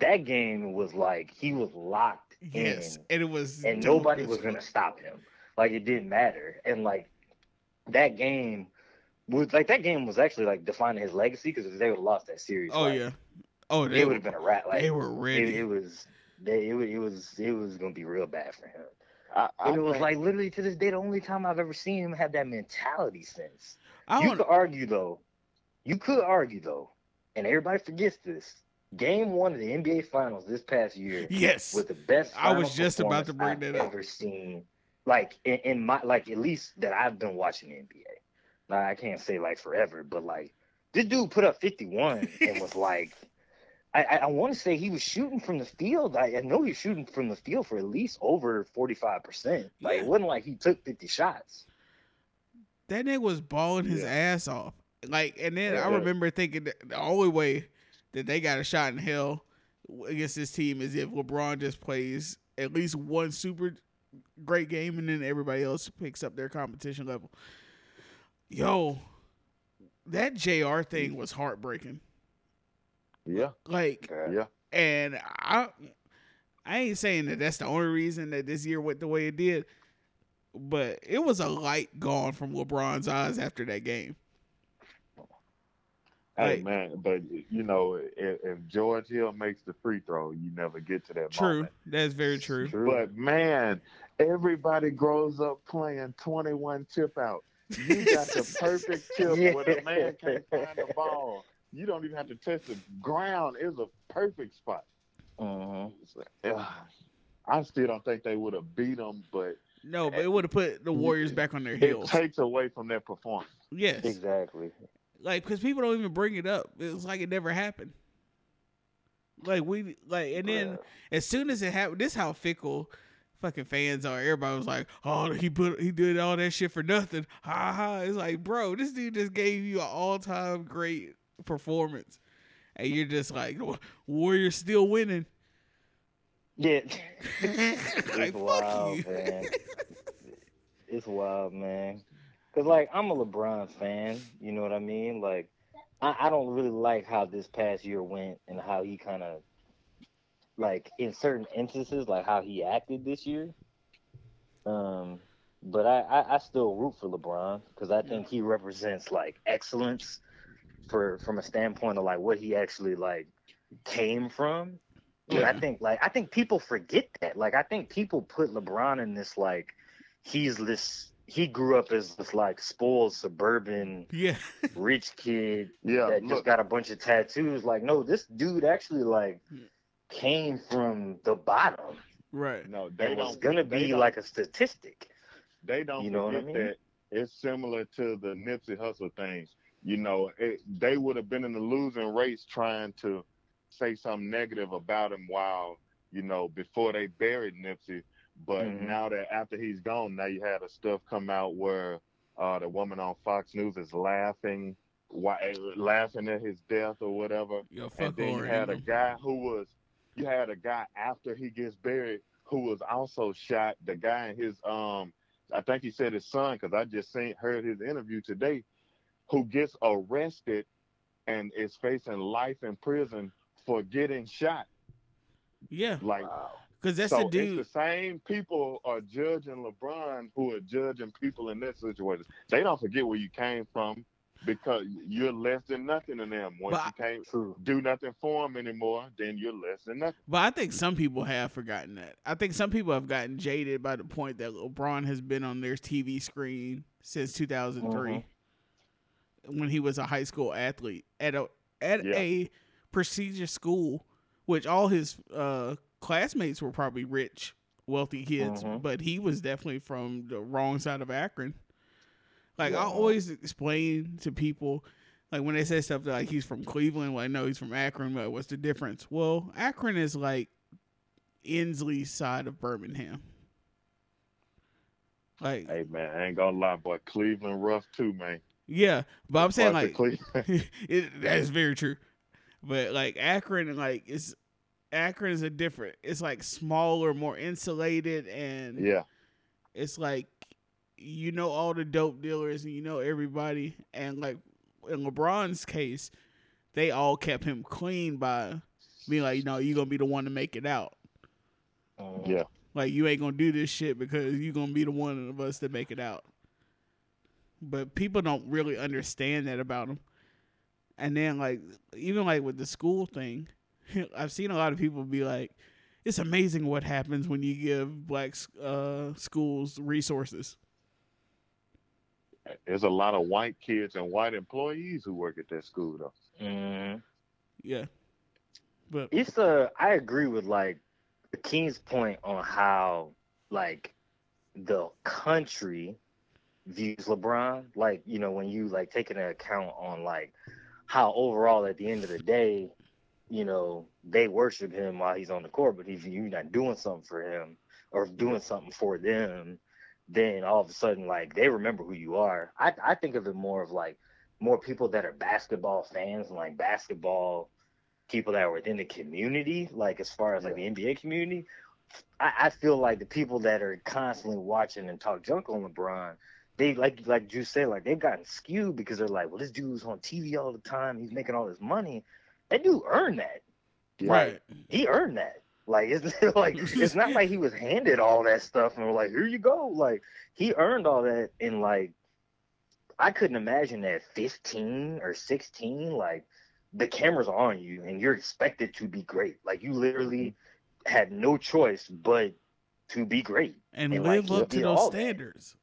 that game was like he was locked yes, in, and it was and dope nobody as was gonna stop him. Like it didn't matter, and like that game was like that game was actually like defining his legacy because if they would have lost that series, Oh like, yeah, oh it they would have been a rat. Like they were it, ready. it was. They, it, it was it was gonna be real bad for him. I, I And it was like literally to this day the only time I've ever seen him have that mentality since. I You could argue though, you could argue though, and everybody forgets this. Game one of the NBA Finals this past year Yes, with the best. I was just about to bring I've that up. Ever seen, like in, in my like at least that I've been watching the NBA. Now I can't say like forever, but like this dude put up 51 and was like. I, I, I want to say he was shooting from the field. I, I know he was shooting from the field for at least over 45%. Like, Yeah. it wasn't like he took 50 shots. that nigga was balling his Yeah. ass off. Like, and then I Yeah. remember thinking that the only way that they got a shot in hell against this team is if LeBron just plays at least one super great game, and then everybody else picks up their competition level. Yo, that Jr. thing was heartbreaking. Yeah, Like, yeah. and I, I ain't saying that that's the only reason that this year went the way it did, but it was a light gone from LeBron's eyes after that game. Hey Like- man, but you know, if, if George Hill makes the free throw, you never get to that True, moment. that's very true. But man, everybody grows up playing 21 tip out. You got the perfect tip where the man can't find the ball. You don't even have to touch the ground. It's a perfect spot. Mhm. It's like, ugh. I still don't think they would have beat them, but No, but it would have put the Warriors back on their heels. it heels. takes away from their performance. Yes, Exactly. like because people don't even bring it up. It's like it never happened. Like we like, and then Bruh. as soon as it happened, this how fickle fucking fans are. Everybody was like, "Oh, he put he did all that shit for nothing." Ha ha! It's like, bro, this dude just gave you an all time great performance, and you're just like, "Warriors still winning." Yeah. like, fuck wild, you. man. it's wild, man. Cause like I'm a LeBron fan, you know what I mean? Like I, I don't really like how this past year went and how he kind of like in certain instances, like how he acted this year. Um, but I, I, I still root for LeBron because I think he represents like excellence for from a standpoint of like what he actually like came from. But I think like I think people forget that. Like I think people put LeBron in this like he's this he grew up as this like spoiled suburban yeah, rich kid Yeah, that just got a bunch of tattoos. Like no, this dude actually like came from the bottom right. no, they was don't. gonna they be don't- like a statistic. they don't You know what I mean? that it's similar to the Nipsey Hussle thing. You know, it, they would have been in the losing race trying to say something negative about him while you know before they buried Nipsey. But Mhm. now that after he's gone, now you had the stuff come out where uh, the woman on Fox News is laughing, why, laughing at his death or whatever. Yo, And then you had a guy who was, you had a guy after he gets buried who was also shot. The guy and his, um, I think he said his son, because I just seen heard his interview today, who gets arrested and is facing life in prison for getting shot. Yeah, Like, because that's so the dude. it's the same people are judging LeBron who are judging people in that situation. They don't forget where you came from because you're less than nothing to them. Once But you can't True. do nothing for them anymore, then you're less than nothing. But I think some people have forgotten that. I think some people have gotten jaded by the point that LeBron has been on their TV screen since 2003 mm-hmm. When he was a high school athlete at a at Yeah. a prestigious school, which all his uh, classmates were probably rich, wealthy kids, Mhm. but he was definitely from the wrong side of Akron. Like I always explain to people, like when they say stuff like he's from Cleveland, I know he's from Akron. but what's the difference? Well, Akron is like Ensley side of Birmingham. Like Hey man, I ain't gonna lie, boy. Cleveland rough too, man. Yeah, but I'm saying like it, that's very true. But like Akron, like it's Akron is a different. It's like smaller, more insulated, and yeah, it's like you know all the dope dealers and you know everybody. And like in LeBron's case, they all kept him clean by being like, you know, you're gonna be the one to make it out. Mhm. yeah. Like you ain't gonna do this shit because you're gonna be the one of us to make it out. But people don't really understand that about him. And then like even like with the school thing, I've seen a lot of people be like, "It's amazing what happens when you give black uh, schools resources." There's a lot of white kids and white employees who work at that school though. Mhm. Yeah, but It's uh I agree with like the King's point on how like the country views LeBron. Like, you know, when you like take into account on like how overall at the end of the day, you know, they worship him while he's on the court, but if you're not doing something for him or doing something for them, then all of a sudden like they remember who you are. I I think of it more of like more people that are basketball fans and like basketball people that are within the community, like as far as like the NBA community. I, I feel like the people that are constantly watching and talk junk on LeBron, they like like you said, like they've gotten skewed because they're like, well, this dude's on TV all the time, he's making all this money. That dude earned that. right, He earned that. Like it's like it's not like he was handed all that stuff and we're like, here you go. Like he earned all that and like I couldn't imagine that 15 or 16, like the cameras are on you and you're expected to be great. Like you literally had no choice but to be great and, and, like, live he up to those standards. that.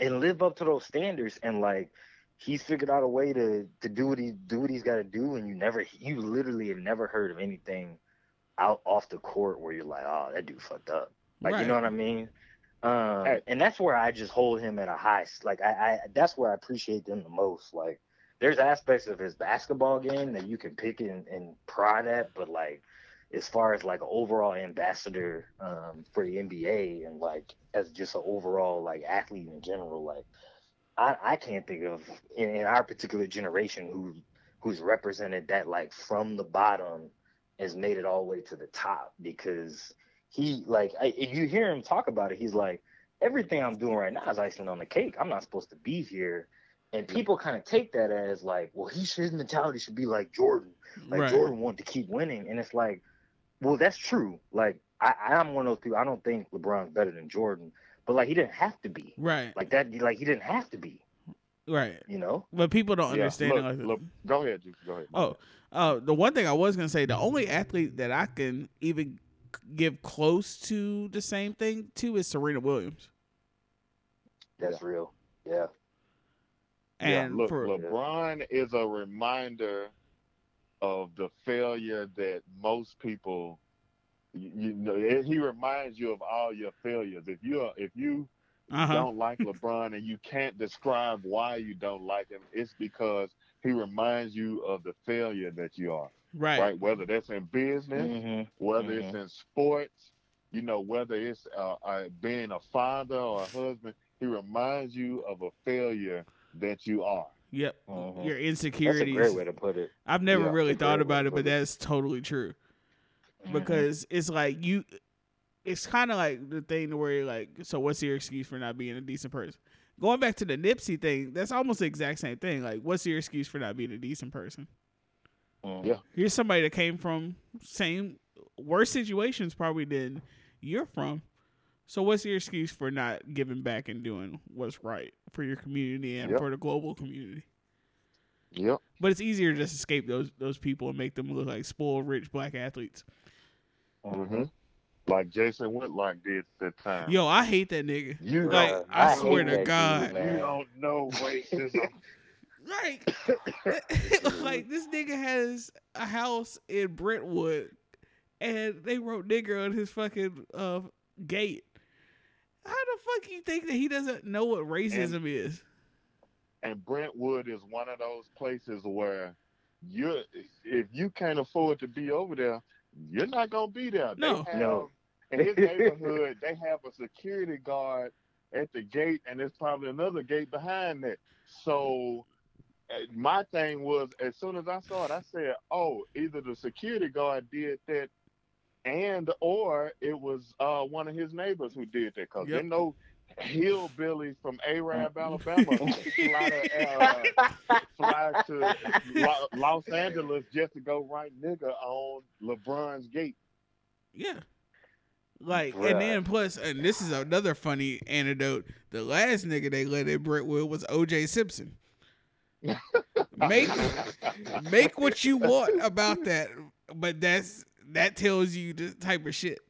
And live up to those standards. And like he's figured out a way to to do what he do what he's got to do. And you never you literally have never heard of anything out off the court where you're like oh that dude fucked up. Like you know what i mean? Um and that's where i just hold him at a high like I, I that's where i appreciate them the most. Like there's aspects of his basketball game that you can pick and, and prod at but like as far as like an overall ambassador um, for the NBA and like as just an overall like athlete in general, like I, I can't think of in, in our particular generation who who's represented that like from the bottom has made it all the way to the top because he like I, if you hear him talk about it, he's like everything I'm doing right now is icing on the cake. I'm not supposed to be here. And people kind of take that as like, well, he his mentality should be like Jordan like right, Jordan wanted to keep winning, and it's like, well, that's true. Like I, I'm one of those people. I don't think LeBron's better than Jordan, but like he didn't have to be. right, Like that, like he didn't have to be. right. You know? But people don't Yeah, understand look, like look, go ahead, Juice. Go ahead. Oh, uh, the one thing I was gonna say, the only athlete that I can even give close to the same thing to is Serena Williams. That's real. Yeah. And yeah, look, for LeBron is a reminder of the failure that most people, you, you know, it- he reminds you of all your failures. If you are, if you uh-huh, don't like LeBron and you can't describe why you don't like him, it's because he reminds you of the failure that you are. right, Right? Whether that's in business, Mm-hmm. whether it's in sports, you know, whether it's uh, uh, being a father or a husband, he reminds you of a failure that you are. Yep, Mhm. your That's a great way to put it. I've never Yeah, really thought about it, but it. that's totally true Mhm. because it's like you. It's kind of like the thing to where you're like, so what's your excuse for not being a decent person? Going back to the Nipsey thing, that's almost the exact same thing. Like, what's your excuse for not being a decent person? Mhm. Yeah. Here's somebody that came from same worse situations probably than you're from. So what's your excuse for not giving back and doing what's right for your community and Yep. for the global community? Yep. But it's easier to just escape those those people and make them look like spoiled rich black athletes. hmm Like Jason Whitlock did at the time. Yo, I hate that nigga. You Like, don't, I swear to that dude, God. you don't know racism. Like, like this nigga has a house in Brentwood, and they wrote nigger on his fucking uh, gate. How the fuck you think that he doesn't know what racism is? and Brentwood is one of those places where you if you can't afford to be over there, you're not gonna be there. No. Have, No. In his neighborhood, they have a security guard at the gate, and there's probably another gate behind that. So uh, my thing was, as soon as I saw it, I said, "Oh, either the security guard did that, and or it was uh, one of his neighbors who did that." Because Yep. they know hillbillies from Arab, Alabama, fly to, uh, fly to Lo- Los Angeles just to go right nigga on LeBron's gate. Yeah. Like Bruh. and then plus and this is another funny anecdote. The last nigga they let in Brentwood was OJ Simpson. Make make what you want about that, but that's that tells you the type of shit.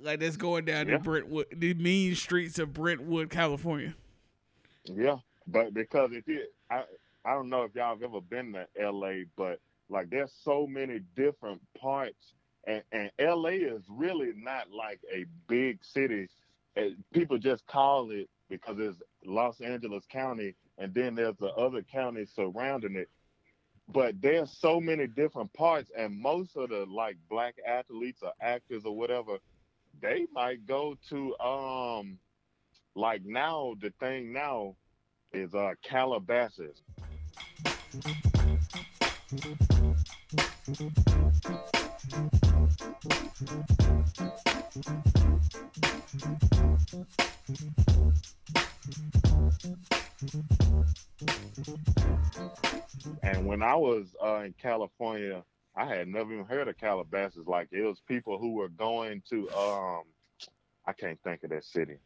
Like that's going down Yeah. in Brentwood, the mean streets of Brentwood, California. Yeah, but because it you, I, I don't know if y'all have ever been to LA, but like there's so many different parts, and, and LA is really not like a big city. People just call it because it's Los Angeles County, and then there's the other counties surrounding it. But there's so many different parts, and most of the like black athletes or actors or whatever, they might go to um like now the thing now is uh Calabasas. And when I was uh, in California, I had never even heard of Calabasas. Like it was people who were going to um I can't think of that city.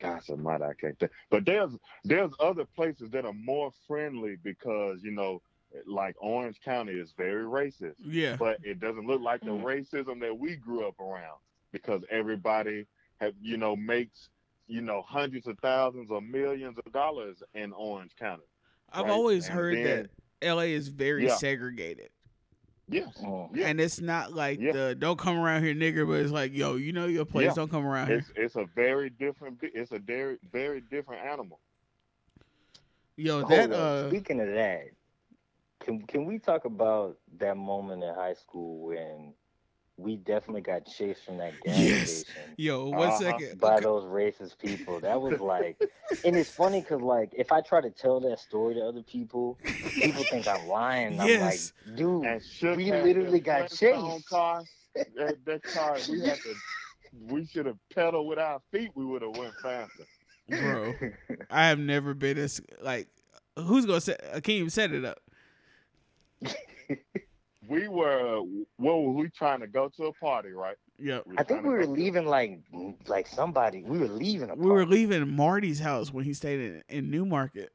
Gosh almighty, I can't think. But there's there's other places that are more friendly because, you know, like Orange County is very racist. Yeah. But it doesn't look like the Mhm. racism that we grew up around because everybody have you know makes you know hundreds of thousands or millions of dollars in Orange County. I've right? always And heard then- that LA is very Yeah. segregated. Yes. Yeah. And it's not like Yeah. the don't come around here nigger, but it's like, yo, you know your place, Yeah. don't come around here. It's it's a very different it's a very very different animal. Yo, Hold that up. uh Speaking of that, can can we talk about that moment in high school when we definitely got chased from that gas Yes. station yo, one Uh-huh. second. by Okay. those racist people? That was like, and it's funny because like if I try to tell that story to other people, people think I'm lying. Yes. I'm like, dude, We literally got chased. Car, that, that car, we had to, we should have pedaled with our feet. We would have went faster. Bro, I have never been as like who's gonna set Akeem set it up. We were, what were we trying to go to a party, right? Yep. We I think we were go to- leaving like like somebody. We were leaving a We were leaving Marty's house when he stayed in, in Newmarket.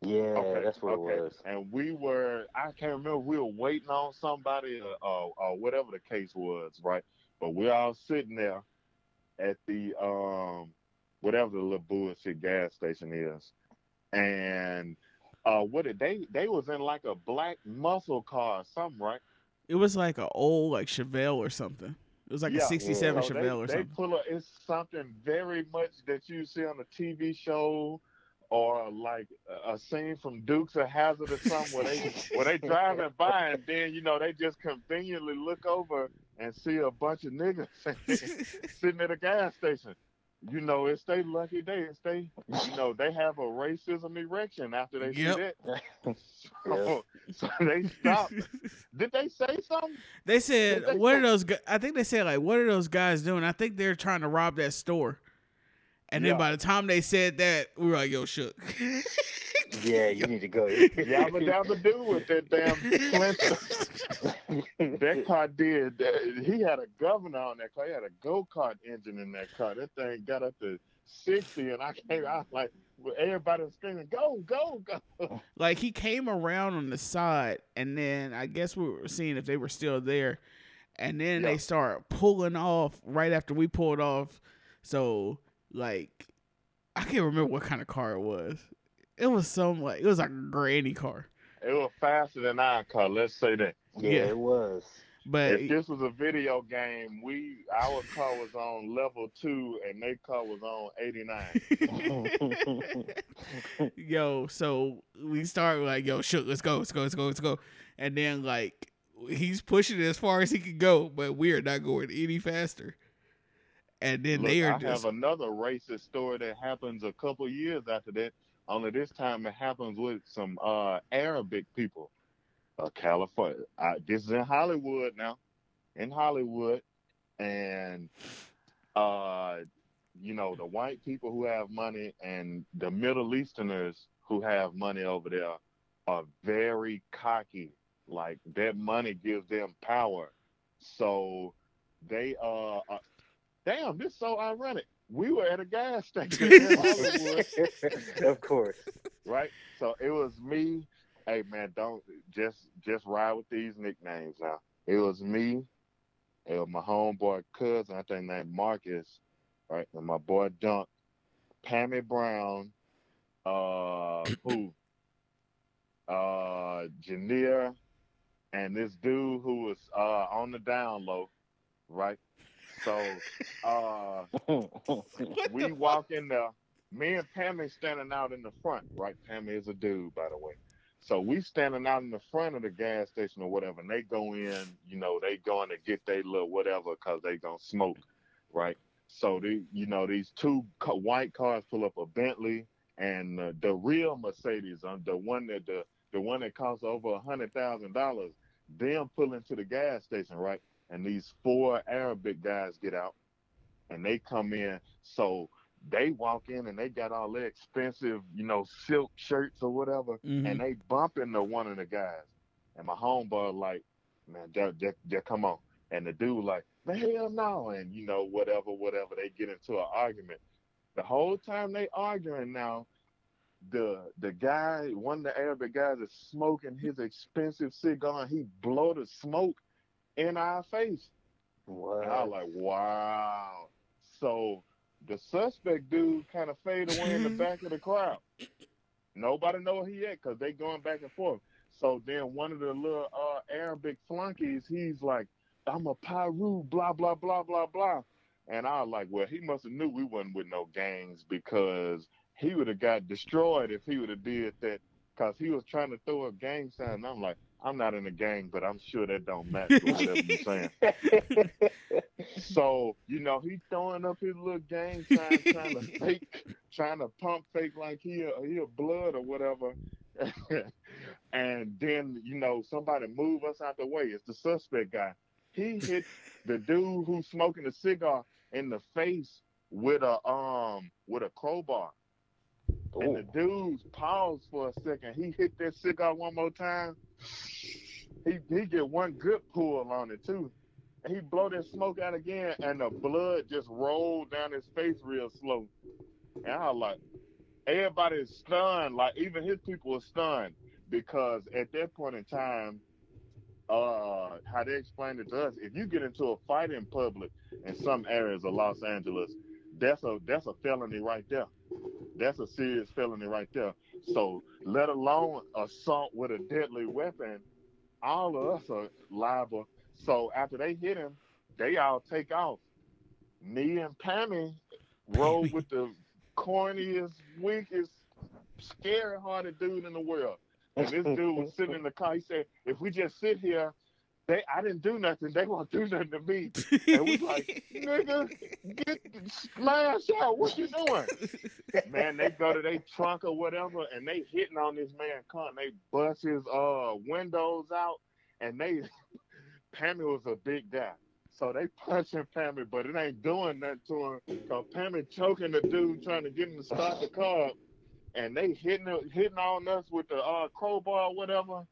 Yeah, Okay, that's what okay. it was. And we were, I can't remember, we were waiting on somebody or, or, or whatever the case was, right? But we're all sitting there at the, um, whatever the little bullshit gas station is. And uh, what did they, they was in like a black muscle car or something, right? It was like an old like Chevelle or something. It was like a '67 So they, Chevelle or they something. pull up, it's something very much that you see on a TV show or like a- a scene from Dukes of Hazzard or something where they where they driving by and then you know they just conveniently look over and see a bunch of niggas sitting at a gas station. You know, it's they lucky day. It's they, you know, they have a racism erection after they Yep. see that. Yeah. So, so they stop. Did they say something? They said, they "What are those?" gu- I think they said like, "What are those guys doing?" I think they're trying to rob that store. And then by the time they said that, we were like, "Yo, shook." yeah, you need to go. Yabba dabba do with that damn Flintstone. that car did. that- He had a governor on that car. He had a go kart engine in that car. That thing got up to sixty, and I came. I was like, well, everybody was screaming, "Go, go, go!" like he came around on the side, and then I guess we were seeing if they were still there, and then Yeah. they start pulling off right after we pulled off. So like, I can't remember what kind of car it was. It was some like it was a granny car. It was faster than our car. Let's say that. Yeah, Yeah. it was. But if this was a video game, we our car was on level two and their car was on eighty nine. yo, so we start like, yo, shoot, let's go, let's go, let's go, let's go. And then like he's pushing it as far as he can go, but we are not going any faster. And then Look, they are I just have another racist story that happens a couple years after that. Only this time it happens with some uh, Arabic people, uh, California. I, this is in Hollywood now, in Hollywood, and uh, you know the white people who have money and the Middle Easterners who have money over there are very cocky. Like that money gives them power, so they uh, uh damn, this is so ironic. We were at a gas station in Hollywood, of course. right? So it was me. Hey man, don't just just ride with these nicknames now. It was me. It was my homeboy cousin, I think named Marcus, right? And my boy Dunk, Pammy Brown, uh who? Uh Janier, and this dude who was uh on the down low, right? So uh we walk in there. Me and Pammy standing out in the front, right? Pammy is a dude, by the way. So we standing out in the front of the gas station or whatever, and they go in, you know, they going to get their little whatever because they gonna smoke, right? So the, you know, these two ca- white cars pull up a Bentley and uh, the real Mercedes, um, the one that the the one that costs over a hundred thousand dollars, them pull into the gas station, right? And these four Arabic guys get out, and they come in. So they walk in and they got all their expensive, you know, silk shirts or whatever, Mhm. and they bump into one of the guys. And my homeboy like, man, just, just, just come on. And the dude like, man, hell no. And you know, whatever, whatever. They get into an argument. The whole time they arguing now, the the guy, one of the Arabic guys is smoking his expensive cigar and he blow the smoke in our face. I was like, wow. So the suspect dude kind of fade away in the back of the crowd. Nobody know where he at because they going back and forth. So then one of the little uh, Arabic flunkies, he's like, I'm a Piru, blah, blah, blah, blah, blah. And I was like, well, he must have knew we wasn't with no gangs because he would have got destroyed if he would have did that because he was trying to throw a gang sign. And I'm like, I'm not in a gang, but I'm sure that don't with whatever you're saying. So, you know, he throwing up his little gang sign, trying to fake, trying to pump fake like he a, he a blood or whatever. and then, you know, somebody move us out the way. It's the suspect guy. He hit the dude who's smoking a cigar in the face with a um with a crowbar. And the dudes paused for a second. He hit that cigar one more time. He he get one good pull on it too. And he blow that smoke out again, and the blood just rolled down his face real slow. And I was like, everybody stunned. Like even his people were stunned because at that point in time, uh, how they explained it to us, if you get into a fight in public in some areas of Los Angeles, that's a that's a felony right there. That's a serious felony right there. So let alone assault with a deadly weapon, all of us are liable. So after they hit him, they all take off. Me and Pammy rode with the corniest, weakest, scary hearted dude in the world. And this dude was sitting in the car. He said, if we just sit here, they I didn't do nothing. They won't do nothing to me. And we like, nigga, get smash out. What you doing? Man, they go to their trunk or whatever, and they hitting on this man car, they bust his uh windows out, and they Pammy was a big guy. So they punching Pammy, but it ain't doing nothing to him. Cause Pammy choking the dude trying to get him to start the car, and they hitting hitting on us with the uh, crowbar or whatever,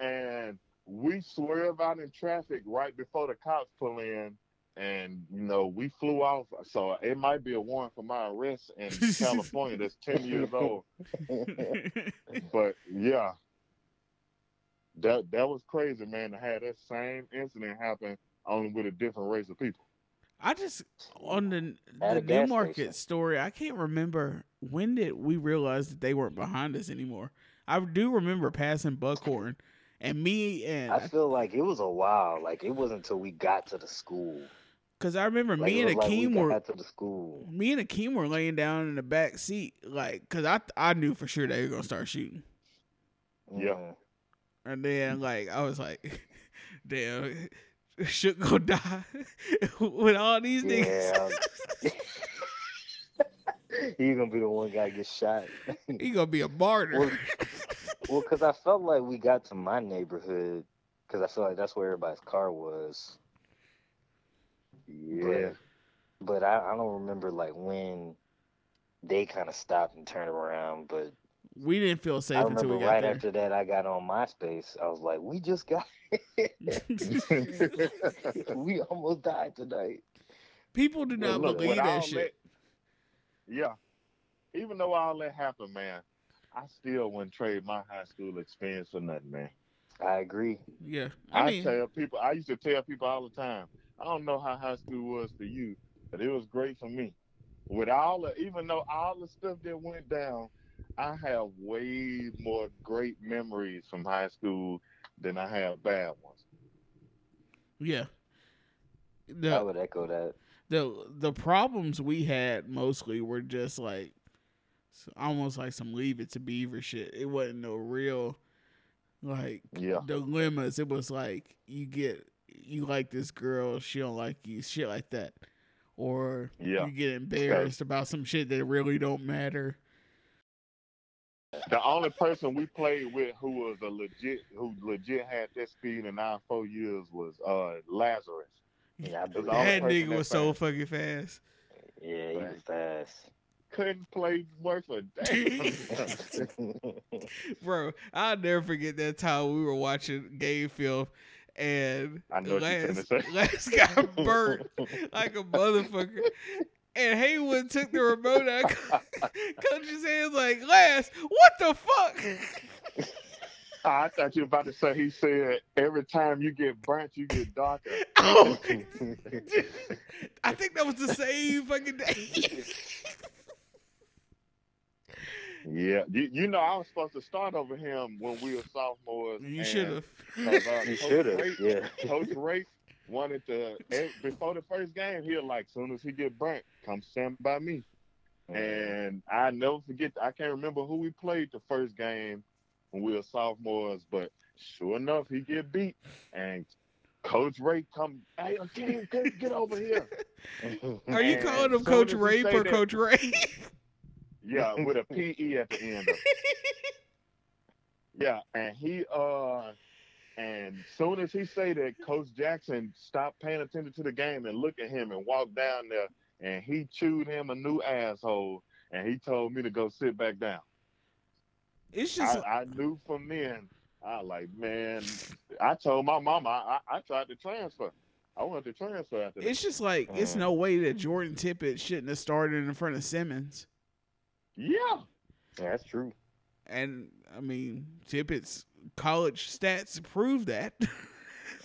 and we swerve out in traffic right before the cops pull in, and you know we flew off. So it might be a warrant for my arrest in California that's ten years old. But yeah, that that was crazy, man. To have that same incident happen only with a different race of people. I just on the At the a gas Newmarket station. story. I can't remember when did we realize that they weren't behind us anymore. I do remember passing Buckhorn, And me and I feel like it was a while. Like it wasn't until we got to the school. because I remember Like, me and was like we were got to the school. me and Akeem were laying down in the back seat, like, cause I I knew for sure they were gonna start shooting, Yeah. Mm. and then like I was like, damn, should go die with all these niggas. He's gonna be the one guy get shot. he gonna be a martyr. Well, well, cause I felt like we got to my neighborhood, cause I feel like that's where everybody's car was. Yeah. But I, I don't remember like when they kind of stopped and turned around. But we didn't feel safe I until remember we got right there. after that I got on MySpace. I was like, we just got, we almost died tonight. People do Well, not look, believe that shit. yeah. Even though all that happened, man, I still wouldn't trade my high school experience for nothing, man. I agree. Yeah, I, I tell people, I used to tell people all the time, I don't know how high school was for you, but it was great for me. With all the, even though all the stuff that went down, I have way more great memories from high school than I have bad ones. yeah. I would echo that. the the problems we had mostly were just like s- almost like some leave it to beaver shit. It wasn't no real like Yeah. dilemmas. It was like you get you like this girl, she don't like you, shit like that. Or Yeah. you get embarrassed about some shit that really don't matter. The only person we played with who was a legit, who legit had that speed in our four years was uh Lazarus. Yeah, I That's believe all That person nigga that was so fucking fast. Yeah, he was fast. Couldn't play worth a damn. Bro, I'll never forget that time we were watching game film and I know what you're Lance. Lance got burnt like a motherfucker. And Haywood took the remote out of Coach's hands like, Lance, what the fuck? I thought you were about to say he said every time you get burnt, you get darker. Oh, I think that was the same fucking day. Yeah, you, you know I was supposed to start over him when we were sophomores. you should have. uh, You should have. Yeah. Coach Ray wanted to eh, before the first game. He was like, soon as he get burnt, come stand by me. And I never forget. I can't remember who we played the first game when we were sophomores, but sure enough, he get beat. And Coach Ray come, hey, again, get, get over here. Are you And calling him Coach as Rape or that- Coach Ray? Yeah, with a PE at the end. Yeah, and he uh and soon as he say that Coach Jackson stopped paying attention to the game and look at him and walked down there and he chewed him a new asshole and he told me to go sit back down. It's just I, I knew from then, I like, man, I told my mama I, I, tried to transfer. I wanted to transfer after that. it's just like it's Mm. no way that Jordan Tippett shouldn't have started in front of Simmons. Yeah. That's true. And I mean, Tippett's college stats prove that.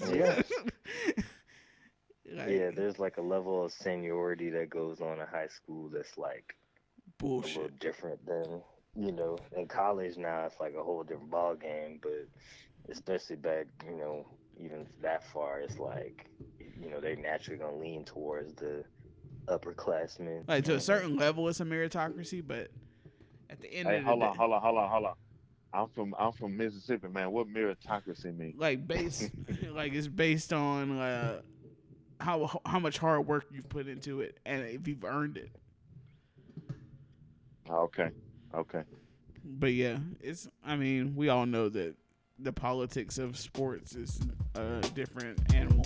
Oh, yeah. Like, Yeah, there's like a level of seniority that goes on in high school that's like a little different than you know in college now it's like a whole different ball game but especially back you know even that far it's like you know they're naturally gonna lean towards the upperclassmen Like to a certain level, it's a meritocracy, but at the end Hey, of the hold day, on, hold on, hold on, hold on. I'm from I'm from Mississippi, man. What meritocracy mean? like based, like it's based on uh, how how much hard work you've put into it and if you've earned it. Okay. Okay. But yeah, it's. I mean, we all know that the politics of sports is a different animal.